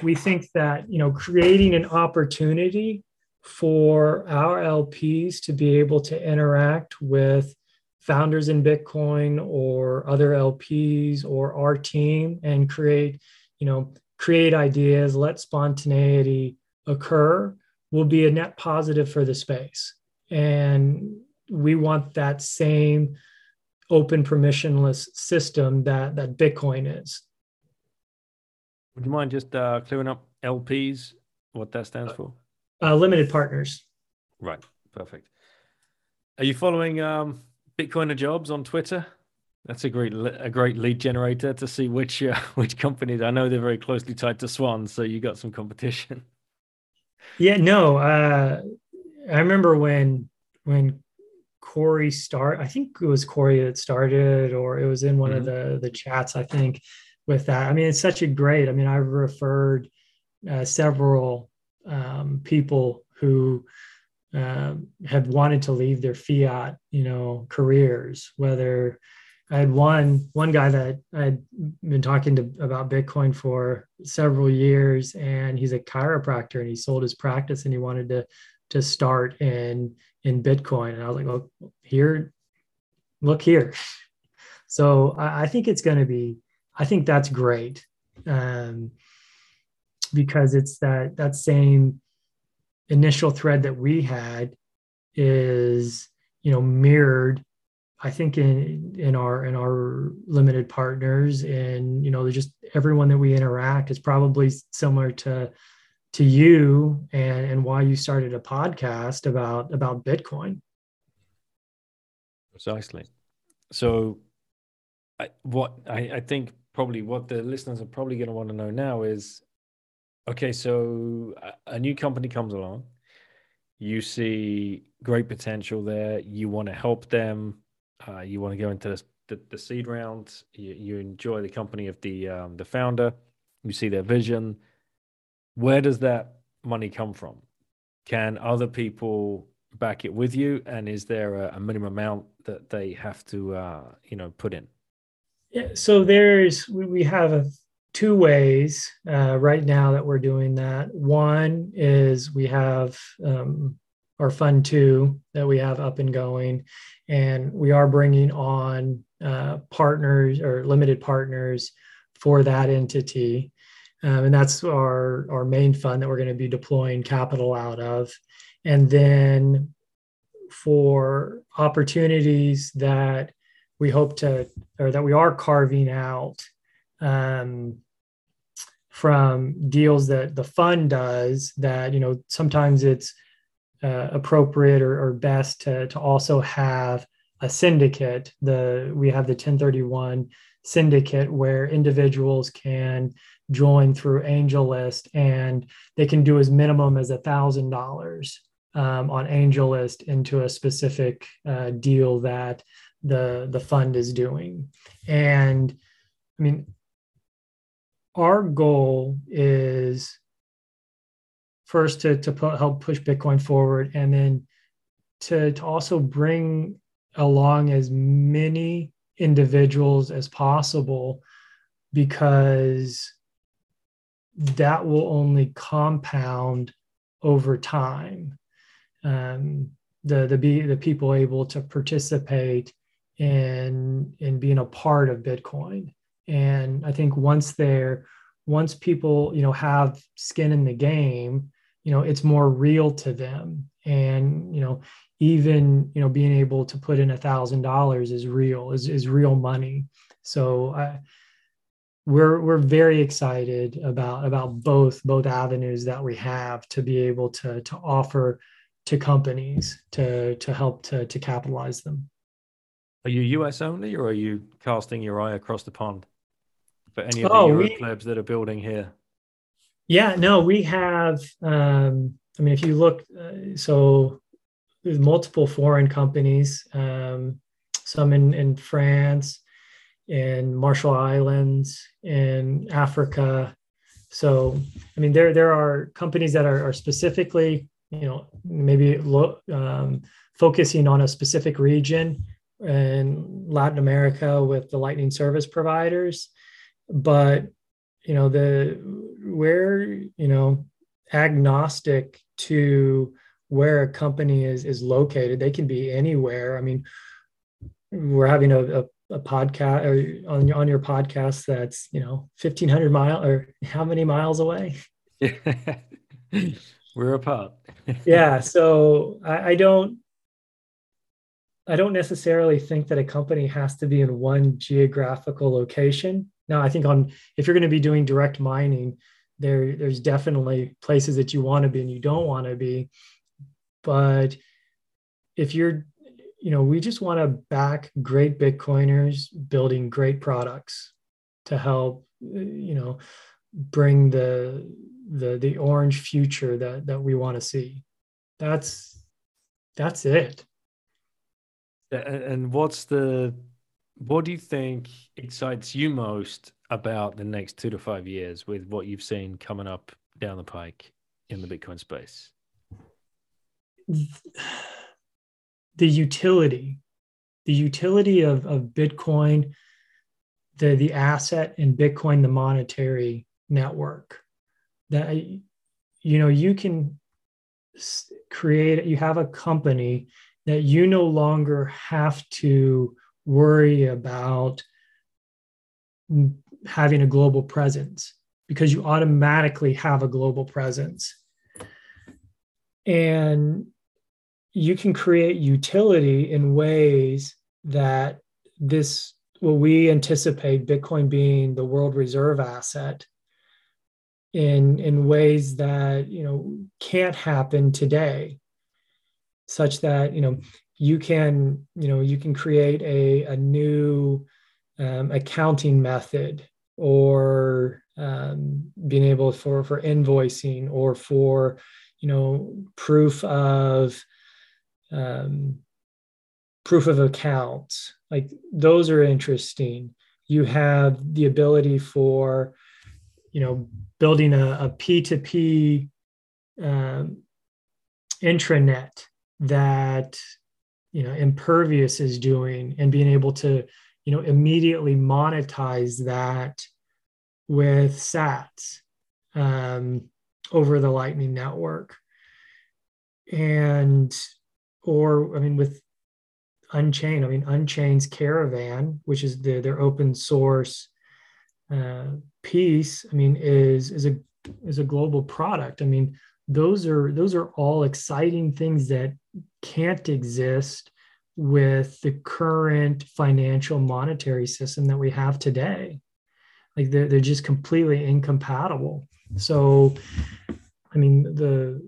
we think that you know creating an opportunity for our lps to be able to interact with founders in Bitcoin or other LPs or our team and create, you know, create ideas, let spontaneity occur will be a net positive for the space. And we want that same open permissionless system that that Bitcoin is. Would you mind just uh, clearing up LPs, what that stands for? Uh, limited partners. Right. Perfect. Are you following um, Bitcoiner jobs on Twitter. That's a great a great lead generator to see which uh, which companies. I know they're very closely tied to Swan, so you got some competition. Yeah, no. Uh, I remember when when Corey start. I think it was Corey that started, or it was in one mm-hmm. of the the chats. I think with that. I mean, it's such a great. I mean, I've referred uh, several um, people who uh, have wanted to leave their fiat, you know, careers. Whether I had one one guy that I had been talking to about Bitcoin for several years, and he's a chiropractor, and he sold his practice, and he wanted to to start in in Bitcoin. And I was like, well, here, look here. So I, I think it's going to be. I think that's great. Um, because it's that that same initial thread that we had is you know mirrored i think in in our in our limited partners and you know just everyone that we interact is probably similar to to you and and why you started a podcast about about bitcoin precisely so I, what I, I think probably what the listeners are probably going to want to know now is Okay, so a new company comes along. You see great potential there. You want to help them. Uh, you want to go into the, the, the seed round. You, you, enjoy the company of the um, the founder. You see their vision. Where does that money come from? Can other people back it with you? And is there a, a minimum amount that they have to uh, you know put in? Yeah, so there's we, we have a two ways uh, right now that we're doing that. One is we have um, our Fund Two that we have up and going, and we are bringing on uh, partners or limited partners for that entity. Um, and that's our, our main fund that we're going to be deploying capital out of. And then for opportunities that we hope to, or that we are carving out um, from deals that the fund does that you know sometimes it's uh, appropriate or, or best to, to also have a syndicate the we have the Ten31 syndicate where individuals can join through AngelList and they can do as minimum as a thousand dollars um, on AngelList into a specific uh, deal that the the fund is doing. And i mean our goal is first to, to put, help push Bitcoin forward and then to, to also bring along as many individuals as possible because that will only compound over time. Um, the the be the people able to participate in in being a part of Bitcoin. And i think once they're once people you know have skin in the game you know it's more real to them. And you know even you know being able to put in a thousand dollars is real is, is real money. So I, we're we're very excited about about both both avenues that we have to be able to to offer to companies to to help to to capitalize them are you us only or are you casting your eye across the pond for any of the oh, Euro we, clubs that are building here? Yeah, no, we have. Um, I mean, if you look, uh, so there's multiple foreign companies, um, some in, in France, in Marshall Islands, in Africa. So, I mean, there there are companies that are, are specifically, you know, maybe lo- um, focusing on a specific region in Latin America with the Lightning service providers. But you know the where you know agnostic to where a company is is located. They can be anywhere. I mean we're having a, a, a podcast or on, your on your podcast that's you know 1500 mile or how many miles away? We're apart yeah so I, I don't i don't necessarily think that a company has to be in one geographical location. Now, I think on if you're going to be doing direct mining, there there's definitely places that you want to be and you don't want to be. But if you're, you know, we just want to back great Bitcoiners building great products to help, uh, you know, bring the the the orange future that that we want to see. That's that's it. And what's the what do you think excites you most about the next two to five years with what you've seen coming up down the pike in the Bitcoin space? The utility, the utility of, of Bitcoin, the, the asset in Bitcoin, the monetary network that, you know, you can create, you have a company that you no longer have to worry about having a global presence because you automatically have a global presence. And you can create utility in ways that this, what we anticipate Bitcoin being the world reserve asset in, in ways that, you know, can't happen today, such that, you know, you can, you know, you can create a, a new um, accounting method or um, being able for for invoicing or for you know proof of um, proof of accounts like those are interesting. You have the ability for you know building a a p2p um, intranet that you know impervious is doing and being able to you know immediately monetize that with sats um, over the lightning network. And or i mean with unchained i mean unchained's caravan which is the, their open source uh, piece i mean is is a is a global product i mean those are those are all exciting things that can't exist with the current financial monetary system that we have today. Like they're, they're just completely incompatible. So, I mean, the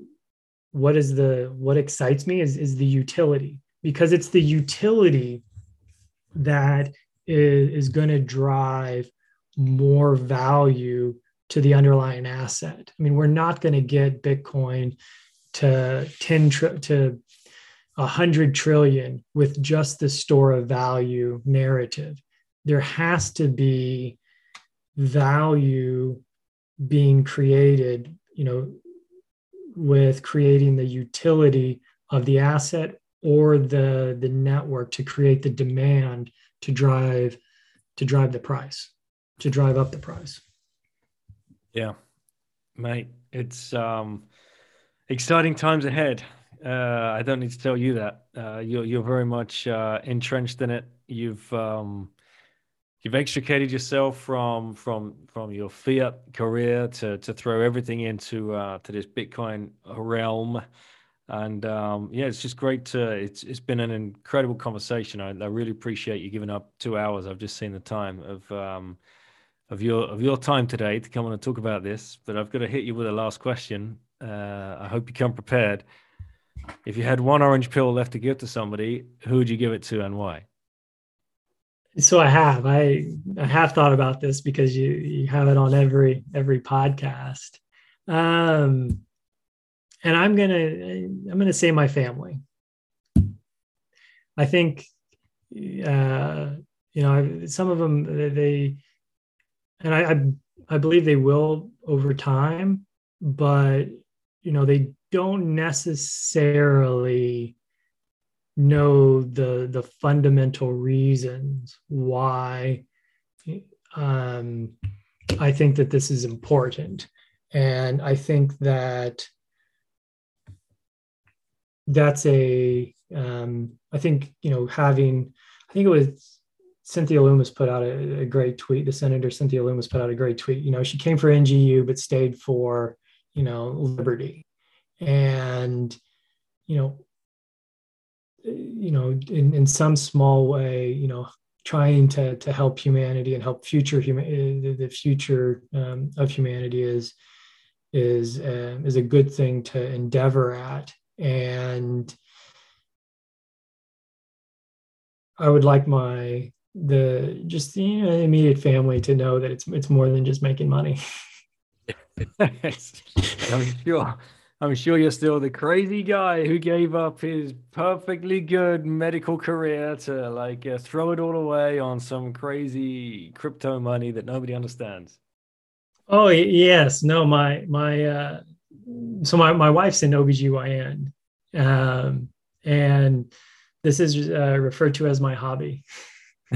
what is the what excites me is is the utility because it's the utility that is, is going to drive more value to the underlying asset. I mean, we're not going to get Bitcoin to 10 tri- to a hundred trillion with just the store of value narrative. There has to be value being created, you know, with creating the utility of the asset or the the network to create the demand to drive to drive the price, to drive up the price. Yeah, mate, it's um exciting times ahead. Uh, I don't need to tell you that. Uh, you're you're very much uh, entrenched in it. You've um, you've extricated yourself from from from your fiat career to to throw everything into uh, to this Bitcoin realm. And um, yeah, it's just great to. It's it's been an incredible conversation. I, I really appreciate you giving up two hours. I've just seen the time of um, of your of your time today to come on and talk about this. But I've got to hit you with a last question. Uh, I hope you come prepared. If you had one orange pill left to give to somebody, who would you give it to and why? So I have. I I have thought about this because you you have it on every every podcast. Um and I'm going to I'm going to say my family. I think uh you know, some of them they and I I, I believe they will over time, but you know, they don't necessarily know the the fundamental reasons why um, I think that this is important, and I think that that's a um, I think you know having I think it was Cynthia Lummis put out a, a, great tweet. The Senator Cynthia Lummis put out a great tweet. You know, she came for NGU but stayed for you know liberty, and you know you know in, in some small way you know trying to to help humanity and help future human the future um, of humanity is is uh, is a good thing to endeavor at. And i would like my the just you know immediate family to know that it's it's more than just making money. I'm sure I'm sure you're still the crazy guy who gave up his perfectly good medical career to like uh, throw it all away on some crazy crypto money that nobody understands. Oh yes, no, my my uh, so my, my wife's an OBGYN. Um, and this is uh, referred to as my hobby.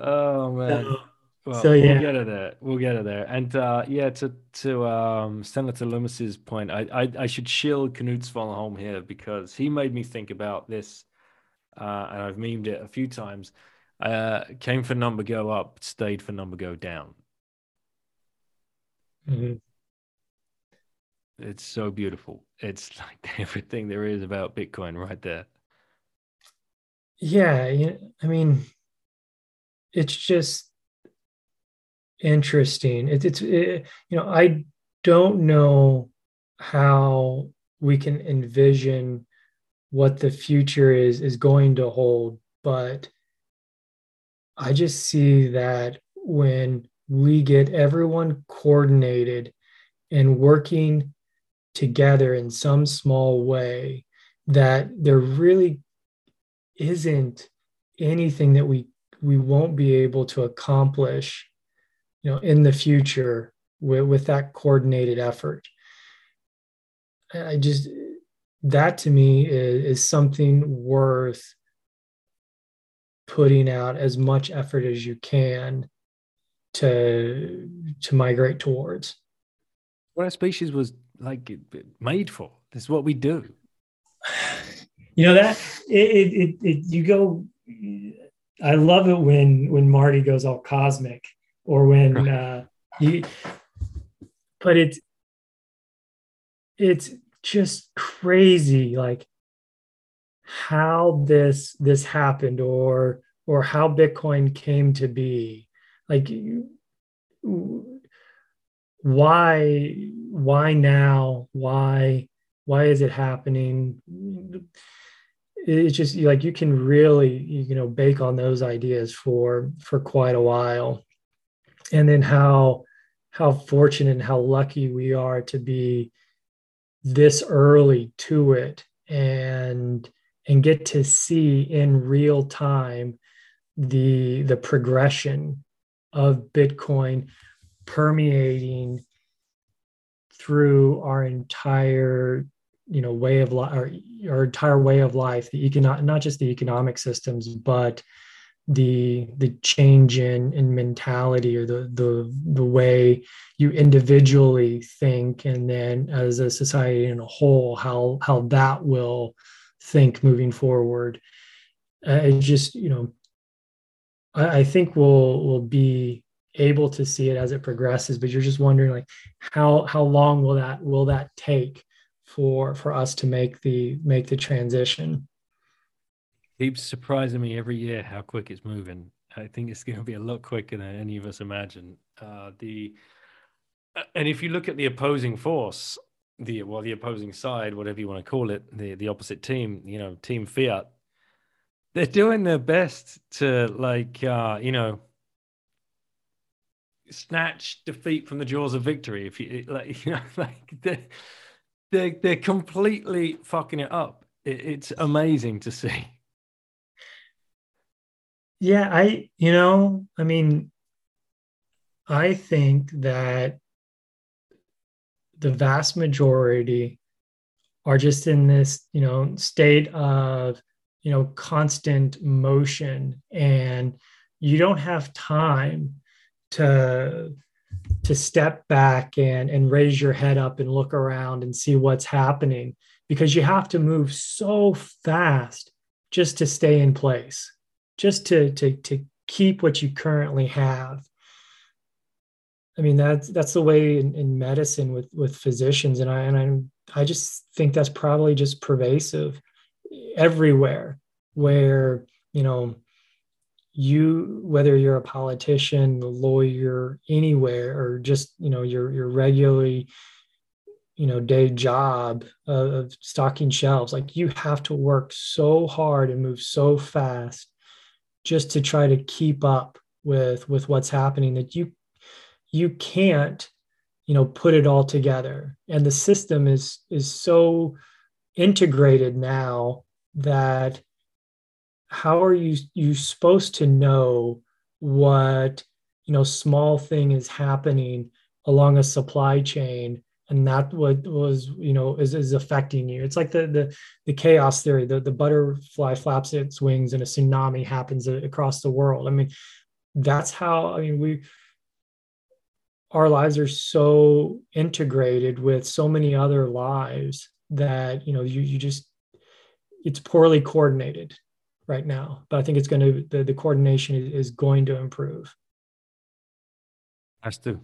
oh man. So, Well, So, yeah. we'll get it there. We'll get it there. And uh, yeah, to to um, Senator Lummis's point, I, I I should shield Knut Svanholm here because he made me think about this, uh, and I've memed it a few times. Uh, came for number go up, stayed for number go down. mhm. It's so beautiful. It's like everything there is about Bitcoin right there. yeah, I mean, it's just interesting. It, it's, it, you know, I don't know how we can envision what the future is is going to hold, but I just see that when we get everyone coordinated and working together in some small way, that there really isn't anything that we we won't be able to accomplish you know in the future with, with that coordinated effort i just that to me is, is something worth putting out as much effort as you can to to migrate towards What our species was like made for. This is what we do. you know that it, it, it, it you go i love it when when marty goes all cosmic or when uh you but it's it's just crazy like how this this happened or or how bitcoin came to be. Like why why now? Why why is it happening? It's just like you can really you know bake on those ideas for for quite a while and then how how fortunate and how lucky we are to be this early to it and and get to see in real time the the progression of bitcoin permeating through our entire you know way of life our, our entire way of life the economic not just the economic systems but the the change in in mentality or the the the way you individually think and then as a society in a whole how how that will think moving forward. Uh, just you know I, I think we'll we'll be able to see it as it progresses but you're just wondering like how how long will that will that take for for us to make the make the transition Keeps surprising me every year how quick it's moving. I think it's going to be a lot quicker than any of us imagine. Uh, the uh, and if you look at the opposing force, the well, the opposing side, whatever you want to call it, the the opposite team, you know, Team Fiat, they're doing their best to like, uh, you know, snatch defeat from the jaws of victory. If you like, you know, like they're they're, they're completely fucking it up. It, it's amazing to see. Yeah, I, you know, I mean, I think that the vast majority are just in this, you know, state of, you know, constant motion. And you don't have time to to step back and and raise your head up and look around and see what's happening because you have to move so fast just to stay in place just to to to keep what you currently have. I mean that's that's the way in, in medicine with with physicians and i and i'm i just think that's probably just pervasive everywhere where you know you whether you're a politician a lawyer anywhere or just you know your your regularly you know day job of, of stocking shelves like you have to work so hard and move so fast just to try to keep up with with what's happening that you you can't you know put it all together. And the system is is so integrated now that how are you you supposed to know what you know small thing is happening along a supply chain and that what was you know is, is affecting you. It's like the the the chaos theory the, the butterfly flaps its wings and a tsunami happens across the world. I mean that's how i mean we our lives are so integrated with so many other lives that you know you, you just it's poorly coordinated right now but i think it's going to the, the coordination is going to improve. Has to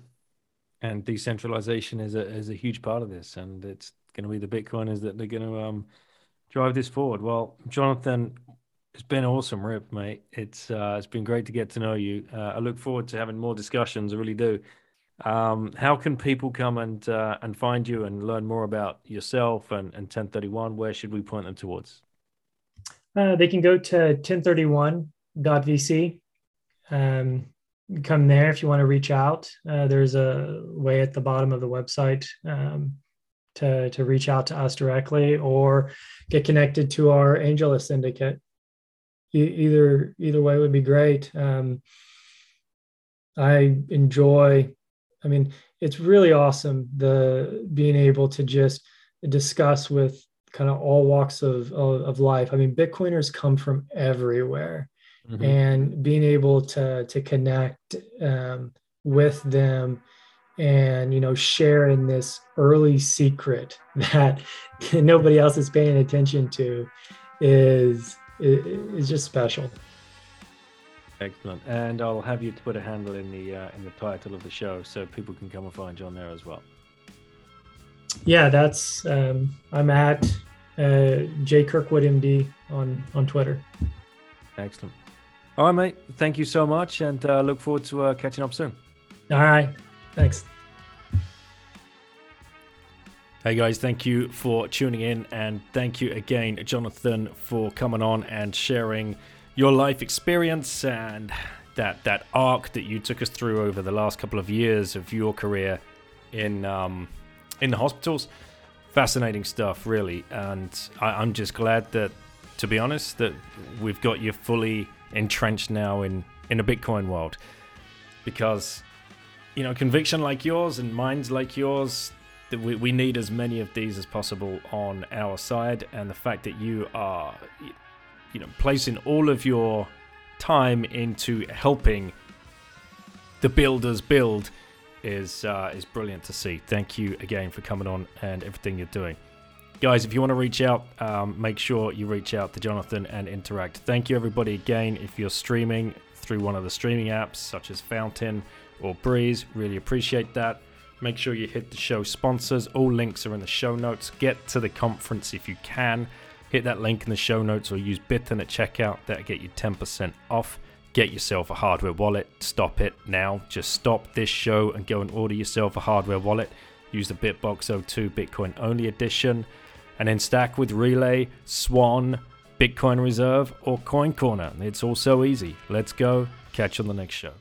and decentralization is a is a huge part of this, and it's going to be the Bitcoiners that they're going to um, drive this forward. Well, Jonathan, it's been awesome, Rip, mate. It's uh, it's been great to get to know you. Uh, I look forward to having more discussions. I really do. Um, how can people come and uh, and find you and learn more about yourself and, and Ten31? Where should we point them towards? Uh, they can go to ten31.vc. Um, come there if you want to reach out. Uh, there's a way at the bottom of the website um, to, to reach out to us directly or get connected to our AngelList syndicate. E- either either way would be great. Um, I enjoy. I mean, it's really awesome the being able to just discuss with kind of all walks of, of, of life. I mean, Bitcoiners come from everywhere mm-hmm. and being able to to connect um, with them and you know share in this early secret that nobody else is paying attention to is is just special. Excellent. And i'll have you put a handle in the uh, in the title of the show so people can come and find you on there as well. Yeah that's um, i'm at uh, j kirkwood md on on twitter. Excellent all right, mate. Thank you so much, and uh, look forward to uh, catching up soon. All right. Thanks. Hey guys, thank you for tuning in, and thank you again, Jonathan, for coming on and sharing your life experience and that that arc that you took us through over the last couple of years of your career in um, in the hospitals. Fascinating stuff, really, and I, I'm just glad that, to be honest, that we've got you fully entrenched now in in a Bitcoin world. Because you know conviction like yours and minds like yours that we, we need as many of these as possible on our side. And the fact that you are you know placing all of your time into helping the builders build is uh, is brilliant to see. Thank you again for coming on and everything you're doing guys, if you want to reach out, um, make sure you reach out to Jonathan and interact. Thank you, everybody, again. If you're streaming through one of the streaming apps, such as Fountain or Breez, really appreciate that. Make sure you hit the show sponsors. All links are in the show notes. Get to the conference if you can. Hit that link in the show notes or use Bittern at checkout. That'll get you 10% off. Get yourself a hardware wallet. Stop it now. Just stop this show and go and order yourself a hardware wallet. Use the Bitbox 02 Bitcoin only edition and then stack with Relai, Swan, Bitcoin Reserve, or Coin Corner. It's all so easy. Let's go. Catch you on the next show.